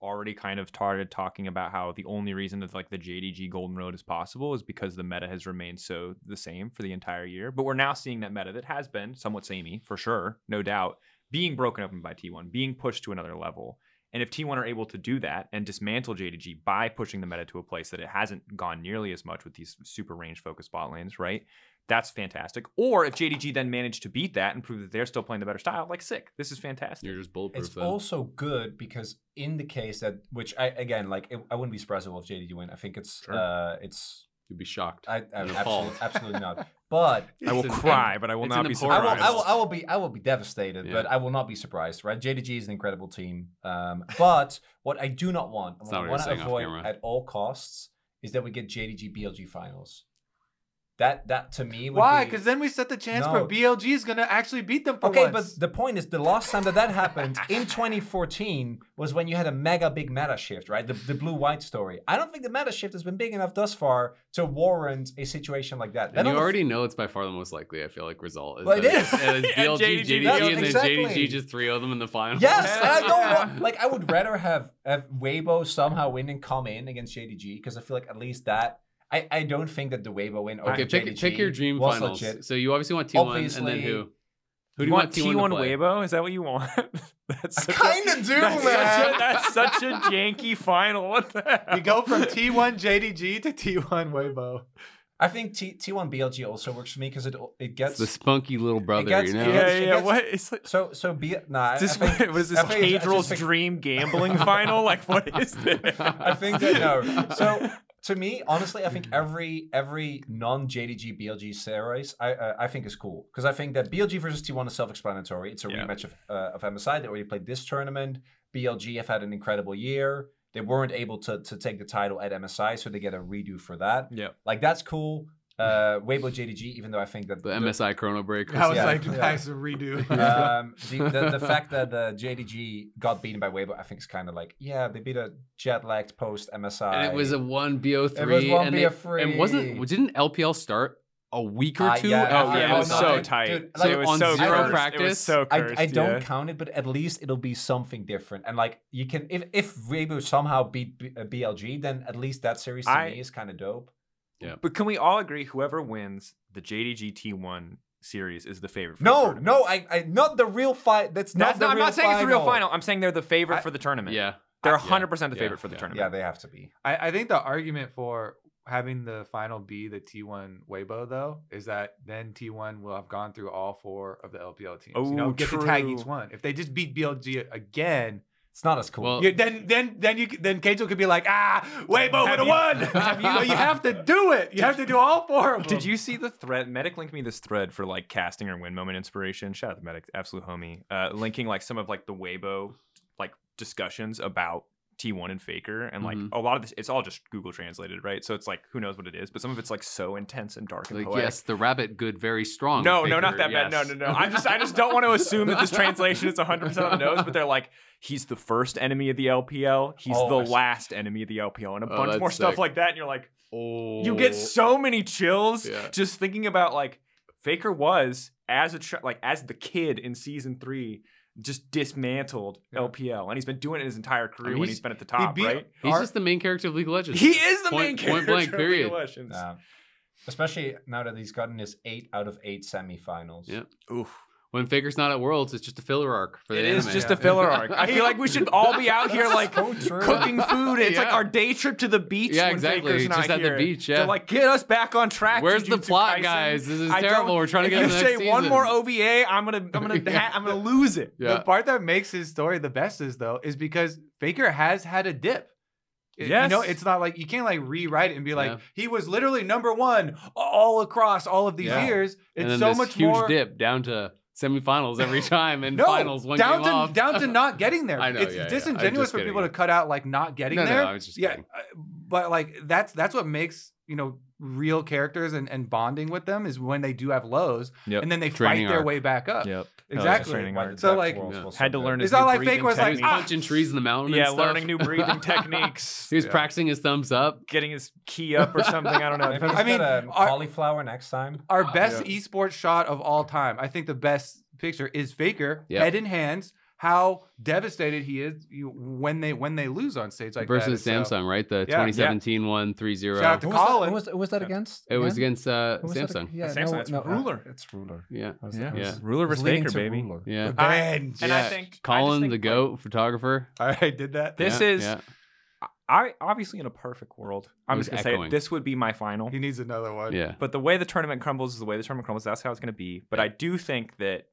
already kind of started talking about how the only reason that like the JDG Golden Road is possible is because the meta has remained so the same for the entire year. But we're now seeing that meta that has been somewhat samey for sure, no doubt, being broken open by T1, being pushed to another level. And if T1 are able to do that and dismantle JDG by pushing the meta to a place that it hasn't gone nearly as much with these super range focused bot lanes, right? That's fantastic. Or if JDG then managed to beat that and prove that they're still playing the better style, like sick. This is fantastic. You're just bulletproof. It's then. also good because in the case that, which I again like, it, I wouldn't be surprised if JDG win. I think it's Sure. uh, it's You'd be shocked. I, I absolutely, absolutely not. <laughs> But I will It's an- cry, but I will not an be I will. I will, I will be, I will be devastated, Yeah. but I will not be surprised, right? JDG is an incredible team. Um, but what I do not want, what I want to avoid at all costs, is that we get JDG BLG finals. That, that to me would Why? be- Because then we set the chance No. for BLG is gonna actually beat them for Okay, once. but the point is, the last time that that happened in 2014 was when you had a mega big meta shift, right? The, the blue white story. I don't think the meta shift has been big enough thus far to warrant a situation like that. Then and you on the f- already know it's by far the most likely. I feel like result. Is Well, it that is. it's- it's <laughs> Yeah, BLG, JDG, JDG, that's and then exactly. JDG just three of them in the final. Yes, <laughs> and I don't want like I would rather have have Weibo somehow win and come in against JDG because I feel like at least that I, I don't think that the Weibo win Okay, pick JDG pick your dream was finals. legit. So you obviously want T1, and then who? Who do you you want T1 to T1? Weibo? Is that what you want? <laughs> that's I such a- kind of do, that's man. Such a, <laughs> that's such a janky final. What the hell? we go from T1 JDG to T1 Weibo. I think T T1 BLG also works for me because it it gets It's the spunky little brother, gets- you know? gets- yeah, yeah. gets- What? It's like, so so be nah. I- this, I think, what is this? I think it's- I Caedrel's dream gambling <laughs> final? Like, what is this? I think that no. So to me, honestly, I think every every non JDG BLG series I uh, I think is cool because I think that BLG versus T1 is self-explanatory. It's a Yeah. rematch of uh, of MSI. They already played this tournament. BLG have had an incredible year. They weren't able to to take the title at MSI, so they get a redo for that. yeah. Like that's cool. Uh, Weibo JDG, even though I think that The MSI Chrono Break. I was Yeah, like, yeah. nice redo. <laughs> um, the, the, the fact that uh, JDG got beaten by Weibo, I think is kind of like, yeah, they beat a jet lagged post MSI. and it was a one BO3. It was one and they- BO3. And wasn't didn't LPL start a week or Uh, two? yeah, after Oh yeah, it was was so tight. dude, so it was on so zero cursed. It practice, was so I, cursed. I don't yeah. count it, but at least it'll be something different. And like you can, if if Weibo somehow beat B- uh, BLG, then at least that series to I- me is kind of dope. But can we all agree whoever wins the JDG T1 series is the favorite? For the No, tournament? no, I, I not the real fight. That's not That's the not, I'm real not saying it's the real final. final. I'm saying they're the favorite I- for the tournament. Yeah. They're 100 percent the yeah, favorite for the yeah. tournament. Yeah, they have to be. I, I think the argument for having the final be the T1 Weibo though is that then T1 will have gone through all four of the LPL teams. you know, Oh, get to tag each true. one. If they just beat BLG again, It's not as cool. Well, you, then then then you then Keijo could be like, ah, Weibo would Have <laughs> have you- won. have you, you- you have to do it. You have to do all four of them. Did you see the thread? Medic linked me this thread for like casting or win moment inspiration. Shout out to Medic, absolute homie. Uh, linking like some of like the Weibo like discussions about T1 and Faker, and like Mhm. a lot of this, it's all just Google translated, right? So it's like who knows what it is, but some of it's like so intense and dark and like poetic. yes, the rabbit, good, very strong. No, no, not Faker, that bad. No, no, no. I just, I just don't want to assume that this translation is 100 percent on the nose. But they're like, he's the first enemy of the LPL. He's Oh, the last enemy of the LPL, and a Oh, bunch more stuff like that. And you're like, Oh, you get so many chills Yeah. just thinking about like Faker was as a tr- like as the kid in season three. Just dismantled Yeah. LPL, and he's been doing it his entire career mean, when he's- he's been at the top, beat- right? He's Our- just the main character of League of Legends. He is the Point- main point character blank, of League of period. Legends. Yeah. Especially now that he's gotten his eight out of eight semifinals. Yeah. Oof. When Faker's not at Worlds, it's just a filler arc for the It is anime. just Yeah. a filler <laughs> arc. I feel like we should all be out here <laughs> like So cooking food. It's like Yeah. our day trip to the beach. Yeah, when exactly. Faker's not Just at the here. beach, To yeah. like get us back on track. Where's the Jujutsu plot, Kaisen. guys? This is I terrible. don't- We're trying to if get you to the say next one season. more OVA, I'm gonna, I'm gonna, <laughs> Yeah. ha- I'm gonna lose it. Yeah. The part that makes his story the best is though is because Faker has had a dip. It- You know, Yes. it's not like you can't like rewrite it and be like Yeah. he was literally number one all across all of these Yeah. years. and then so this much huge more dip down to semifinals every <laughs> time and no, finals one down game to off. down to <laughs> not getting there. I know, it's yeah, yeah. Disingenuous just for people yeah. to cut out like not getting No, no, there. no, I was just yeah, kidding. uh, but like that's that's what makes you know real characters and, and bonding with them is when they do have lows Yep. and then they Training fight their arc. way back up. Yep. Exactly. Training arc. So, like, Yeah. Had to learn his It's not like breathing Faker was like, He's technique. ah! punching trees in the mountain. yeah, and stuff. learning new breathing <laughs> techniques. He was Yeah. practicing his thumbs up. <laughs> getting his key up or something. I don't know. <laughs> Maybe I mean, a our- cauliflower next time. Our best Yeah. esports shot of all time. I think the best picture is Faker, Yep. head in hands. How devastated he is when they when they lose on stage like versus that. So, Samsung, right? The Yeah. 2017 one 3 0. Shout out to Who was, that, Colin. who, was, was that against? It was against uh, was Samsung. ag- Yeah, Samsung, no, it's no, uh, Ruler. it's ruler. Yeah. Was Yeah. that? Yeah. Ruler It was versus leading Faker, to baby. Ruler. Yeah. Revenge. And Yeah. I think I Colin, think, the like, goat photographer. <laughs> I did that. This Yeah, is yeah. I obviously in a perfect world. I'm was just gonna say echoing. it, this would be my final. He needs another one. Yeah. But the way the tournament crumbles is the way the tournament crumbles. That's how it's going to be. But I do think that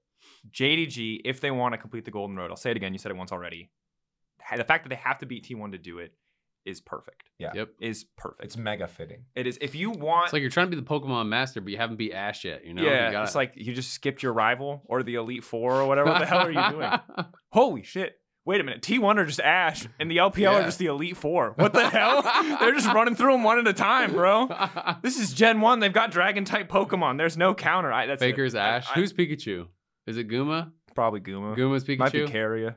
JDG, if they want to complete the golden road, I'll say it again. You said it once already. The fact that they have to beat T1 to do it is perfect. Yeah. Yep. Is perfect. It's mega fitting. it is. If you want, It's like you're trying to be the Pokemon master, but you haven't beat Ash yet. You know? You yeah, gotta- it's like you just skipped your rival or the Elite Four or whatever. What the hell are you doing? <laughs> Holy shit. Wait a minute. T1 are just Ash, and the LPL are just the Elite Four. What the hell? <laughs> They're just running through them one at a time, bro. <laughs> This is Gen 1. They've got Dragon type Pokemon. There's no counter. I, that's it. Faker's I- Ash. I- Who's Pikachu? Is it Guma? probably Guma. Guma's Might be Pikachu. Keria.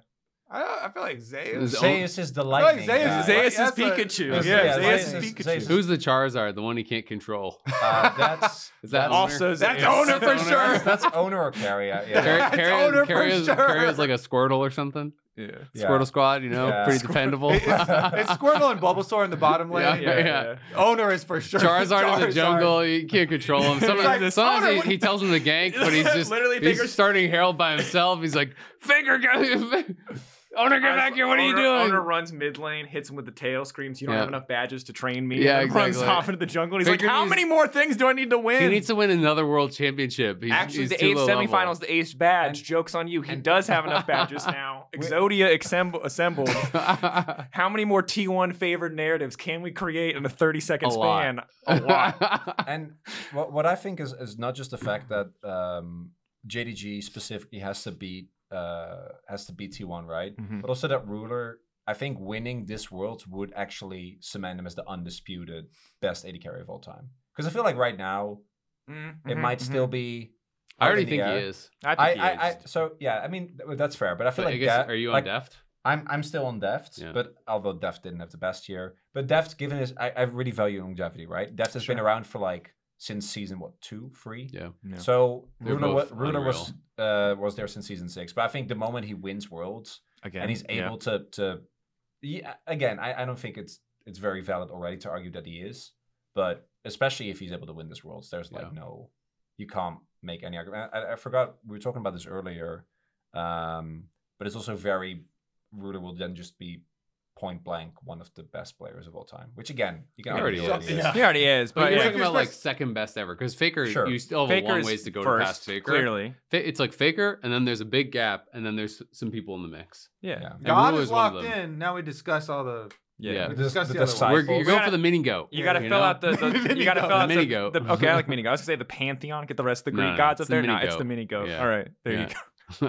I, I feel like Zay. Is- is- Zeus is the like lightning. Zeus guy. is- Zeus is that's what- Pikachu. Zeus- yeah, yeah, Zeus Zeus is is- Pikachu. Zeus Who's the Charizard? The one he can't control. Uh, that's <laughs> Is that that's- also That's Oner for sure. that's Oner or Keria. Yeah. Car- That's Keria- Oner for Keria's- sure. Keria's like a Squirtle or something. Yeah. Squirtle Squad, you know, Yeah. pretty dependable. <laughs> It's, it's Squirtle and Bulbasaur in the bottom <laughs> lane. Yeah, yeah. Oner is for sure. Charizard in the jungle, you can't control him. Sometimes, like, sometimes "Oner, he, what- he tells him to gank, but he's <laughs> just Literally, he's starting Herald by himself. He's like, Faker, go, Oner, get back here. What are you doing? Oner runs mid lane, hits him with the tail, screams, "You don't Yeah. have enough badges to train me." Yeah, and <laughs> then runs off into the jungle. He's Faker like, "How needs- many more things do I need to win?" He needs to win another world championship. He's, Actually, he's the too eighth low level. semifinals, the eighth badge. And- Jokes on you. He and- does have enough <laughs> badges now. Exodia assemb- assembled. <laughs> How many more T1 favored narratives can we create in a 30 second A lot. span? A lot. and what what I think is is not just the fact that um, JDG specifically has to beat uh, has to beat T1, right? Mhm. But also that ruler. I think winning this world would actually cement him as the undisputed best AD carry of all time. Because I feel like right now Mm-hmm, it might still be. I already in the think he is. I I, he I, is. I, so yeah, I mean that's fair, but I feel But I like guess, that, are you on like, Deft? I'm I'm still on Deft, Yeah. but although Deft didn't have the best year, but Deft, given his, I, I really value longevity, right? Deft has been around for like since season what two, three. Yeah. Yeah. So They're Ruler, wa- both Ruler was uh, was there since season six, but I think the moment he wins worlds Again, and he's yeah. able to to, yeah, again, I, I don't think it's it's very valid already to argue that he is, but especially if he's able to win this worlds, there's like Yeah. no, you can't make any argument. I, I forgot we were talking about this earlier, um, but it's also very Ruler will then just be point blank one of the best players of all time. Which again, you can He already already is. is. Yeah. He already is, But but you're yeah. talking about like second best ever because Faker, Sure. you still have a Faker long ways to go first, to past Faker. clearly. It's like Faker, and then there's a big gap, and then there's some people in the mix. Yeah, Yeah. God Rule is is one of locked in. Now we discuss all the. yeah. Yeah. We The- discuss the the, other disciples. ones. We're, you're going for the mini goat. You gotta fill know? out the, the <laughs> Mini you gotta fill out The mini goat. <laughs> okay, I like mini goat. I was gonna say the pantheon. Get the rest of the No, Greek no, gods up there. No, it's the goat. mini goat. Yeah. All right, there you Yeah. Go. <laughs> We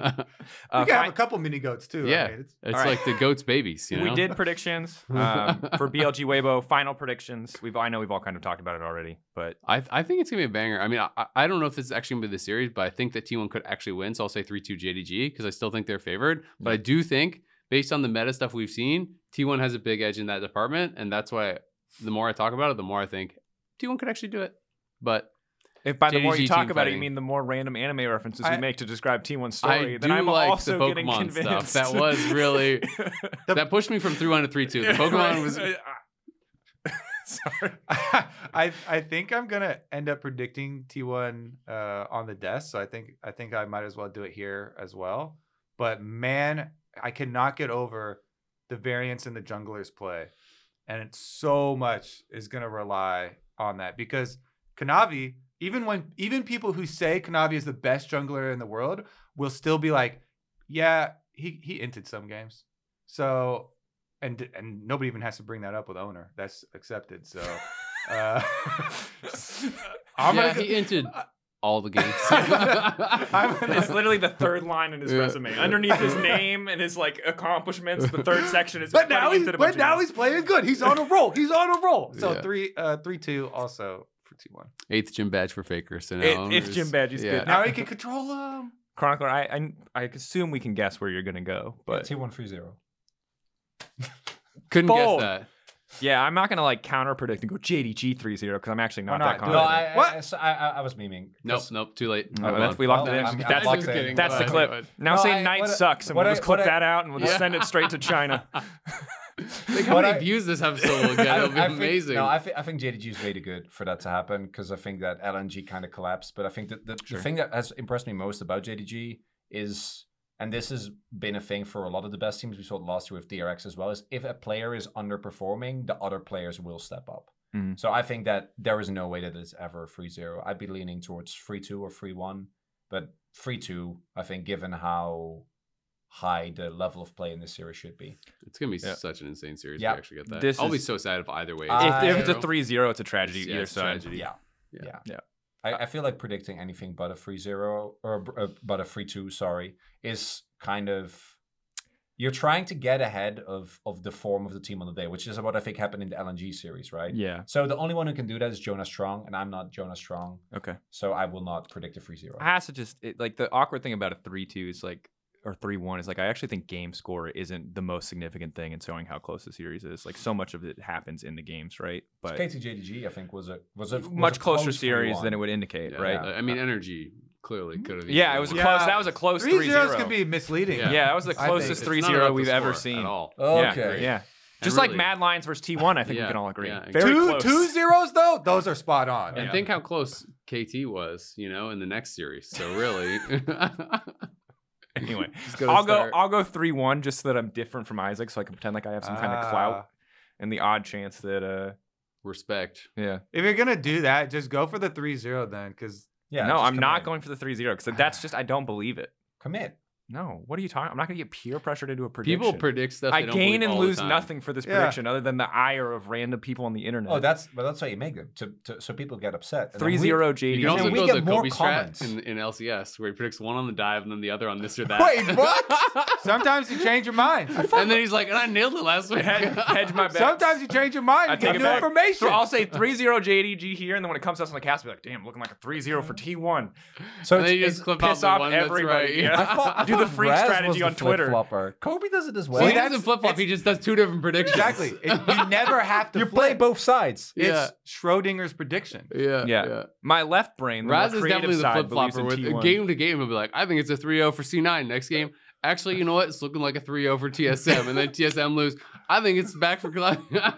Uh, can have a couple mini goats too. I Yeah. mean, it's- it's All right. like the goat's babies. You know? We did predictions um, <laughs> for BLG Weibo. Final predictions. We've I know we've all kind of talked about it already, but I, I think it's gonna be a banger. I mean, I, I don't know if this is actually gonna be the series, but I think that T1 could actually win. So I'll say three two JDG because I still think they're favored. But I do think, based on the meta stuff we've seen, T1 has a big edge in that department, and that's why the more I talk about it, the more I think T1 could actually do it. But if by the more you talk team about it, you fighting. mean the more random anime references we make to describe T1's I story, do then I'm like also the getting Pokemon stuff. convinced. That was really <laughs> that pushed me from three one to three two. The Pokemon was <laughs> Sorry. I I think I'm gonna end up predicting T1 uh, on the desk, so I think I think I might as well do it here as well. But man, I cannot get over the variance in the junglers play, and it's so much is gonna rely on that because Kanavi, even when even people who say Kanavi is the best jungler in the world, will still be like, yeah, he he inted some games, so and and nobody even has to bring that up with Oner. That's accepted. So. <laughs> Uh, I'm <laughs> yeah, gonna go- he entered <laughs> all the games. It's literally the third line in his Yeah. resume. Underneath his name and his like accomplishments, the third section is. but now he's but now games. he's playing good. He's on a roll. He's on a roll. So Yeah. three uh three two also for T one. Eighth gym badge for Faker. So now It- Oner's- it's gym badge, he's good. Now he can control him. Chronicler. I, I I assume we can guess where you're gonna go, but T1 free zero. Couldn't Bold. guess that. yeah, I'm not gonna like counter predict and go JDG 3-0 because I'm actually not, Why that not? Do No, confident. I, What? I, I, so I, I- I was memeing. Nope, 'cause- nope, too late. Oh, that's- we locked Well, it in. I'm- I'm that's locked the, in. that's the Go clip. Now No, say I- Knight what I- sucks, and what we'll I- just clip what I- that out, and we'll just Yeah. send it straight to China. <laughs> <laughs> Think how What many I- views this episode will <laughs> get. It'll be I think- amazing. no, I think I think JDG is way too good for that to happen because I think that LNG kind of collapsed. But I think that the, Sure. the thing that has impressed me most about JDG is, and this has been a thing for a lot of the best teams we saw last year with DRX as well, is if a player is underperforming, the other players will step up. Mhm. So I think that there is no way that it's ever 3-0. I'd be leaning towards 3-2 or 3-1, but 3-2, I think, given how high the level of play in this series should be. it's gonna be Yeah. such an insane series. Yeah. if we actually get that. This I'll be so sad if either way. If, if it's a zero. 3-0, it's a tragedy Yeah, either it's side. tragedy. Yeah. Yeah. Yeah. Yeah. I, I feel like predicting anything but a 3-0 or uh, but a 3-2, sorry, is kind of you're trying to get ahead of of the form of the team on the day, which is what I think happened in the LNG series, right? Yeah. So the only one who can do that is Jonas Strong, and I'm not Jonas Strong, Okay. so I will not predict a 3-0. I has to just it, like the awkward thing about a three-two is like or three-one is like I actually think game score isn't the most significant thing in showing how close the series is. Like so much of it happens in the games, right? But KTJDG, I think, was a was a was much a closer close series than it would indicate, Yeah, right? I I mean, energy clearly mm-hmm. could have. Yeah, it was a close. That was a close Three zeros 3-0. can be misleading. Yeah. Yeah, that was the closest it's It's 3-0 not about we've ever seen. at all. Okay. Yeah. Yeah. And Just like Mad Lions versus T1, I think Yeah, we can all agree. yeah. Very two close. two zeros though, those are spot on. And Yeah. think how close KT was, you know, in the next series. So really, <laughs> <laughs> Anyway, <laughs> Just gotta I'll go. I'll go three one, just so that I'm different from Isaac, so I can pretend like I have some kind of Ah. clout, and the odd chance that, uh, respect. yeah. If you're gonna do that, just go for the three zero then, because Yeah. no, I'm not commit. going for the three zero because that's just I don't believe it. Commit. No, what are you talking? I'm not going to get peer pressured into a prediction. People predict stuff. I don't gain and all lose nothing for this Yeah. prediction, other than the ire of random people on the internet. Oh, that's but that's why you make them to, to so people get upset. And then three we- zero You JD. can also And we go get the more Kobe strat comments. in, in LCS, where he predicts one on the dive and then the other on this or that. Wait, what? <laughs> sometimes you change your mind. and then he's like, and I nailed it last week. Hedge, hedge my <laughs> bet. Sometimes you change your mind. I You take get it new back. information. So I'll say 3-0 JDG here, and then when it comes to us on the cast, I'll be like, damn, looking like a 3-0 for T1. So and then you it's- just clip out piss the off one everybody. right. Yeah. I thought, I Do the thought freak Raz strategy was the on Twitter. flip-flopper. Kobe does it as well. Well, See, he doesn't flip flop. He just does two different predictions. exactly. <laughs> It- you never have to. you play both sides. It's Schrodinger's prediction. Yeah, Yeah. My left brain, the Raz is creative definitely the side, flip believes flopper. in T1. game to game, he'll be like, I think it's a 3-0 for C9. Next game, actually, you know what? It's looking like a 3-0 for TSM, and then <laughs> TSM lose. I think it's back for Cloud. <laughs>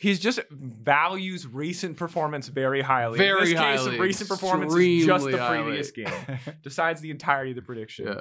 He's just values recent performance very highly. in Very this case, highly. recent performance is just the highly. previous game. <laughs> Decides the entirety of the prediction. Yeah.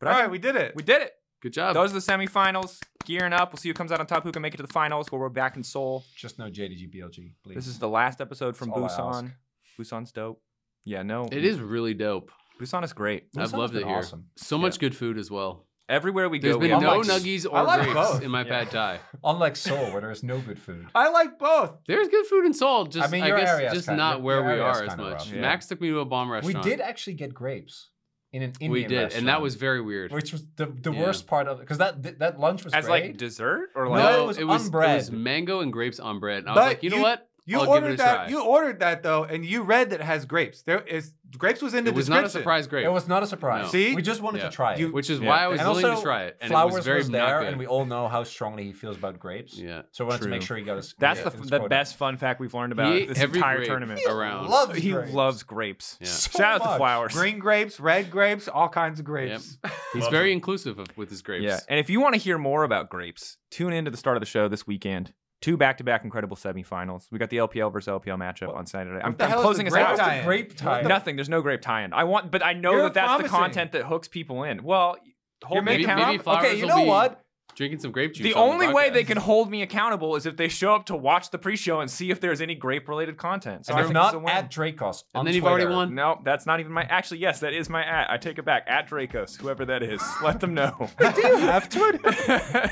But All I right, we did it. we did it. Good job. Those are the semifinals. Gearing up. We'll see who comes out on top. Who can make it to the finals? Where we're back in Seoul. Just no JDG BLG, please. This is the last episode from That's all I ask. Busan. Busan's dope. Yeah, no. it is really dope. Busan is great. Busan's I've loved it here. awesome. So much good food as well. Everywhere we There's go, we been have no like- nuggies or like grapes both. in my Yeah. pad thai. <laughs> Unlike Seoul, where there's no good food. I like both. There's good food in Seoul. Just I, mean, your guess just kinda- not where we are as much. Yeah. Max took me to a bomb restaurant. We did actually get grapes in an Indian we did, restaurant, and that was very weird. which was the, the Yeah. worst part of it because that th- that lunch was as great. like dessert or No, like it was it was, on bread. it was mango and grapes on bread. And I But was like, you know what? You I'll give it ordered a that. try. You ordered that though, and you read that it has grapes. There is grapes was in the description. It was not a surprise grape, It was not a surprise. No. See? we just wanted Yeah. to try it. You- which is Yeah. why I was and willing also, to try it. And Flowers it was very not there, and we all know how strongly he feels about grapes. yeah. So we wanted to make sure he got his. That's the, the best fun fact we've learned about He this every entire grape tournament. around. Loves He grapes. loves grapes. Yeah. So Shout out to. Flowers. Green grapes, red grapes, all kinds of Yep. grapes. <laughs> He's very inclusive of, with his grapes. Yeah, and if you want to hear more about grapes, tune in to the start of the show this weekend. Two back-to-back incredible semifinals. We got the LPL versus LPL matchup on Saturday. I'm, I'm closing us out. What's the grape tie? Nothing. There's no grape tie-in. I want, but I know You're that that's the content that hooks people in. Well, hold me maybe- accountable. maybe Flowers Okay, you will know be what? Drinking some grape juice. the on only way they can hold me accountable is if they show up to watch the pre-show and see if there's any grape-related content. So And I if think it's a not, at Drakos. And on then you've already won. No, that's not even my. Actually, yes, that is my at. I take it back. At Drakos, whoever that is, <laughs> let them know. <laughs> do you have Twitter?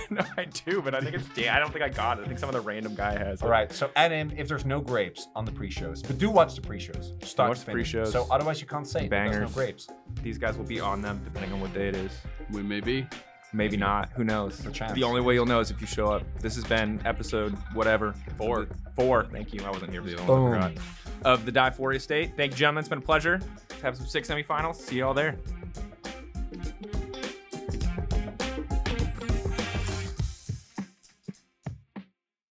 <laughs> no, I do, but I think it's. Yeah, I don't think I got it. I think some other random guy has. it. All right, so add him if there's no grapes on the pre-shows, but do watch the pre-shows. Start Watch the pre-shows. So otherwise you can't say that there's no grapes. These guys will be on them depending on what day it is. We may be. Maybe not. Who knows? The only way you'll know is if you show up. This has been episode whatever. Four. Four. Thank you. I wasn't here for the only one I forgot. Of the Divephoria State. Thank you, gentlemen. It's been a pleasure. Have some six semifinals. See you all there.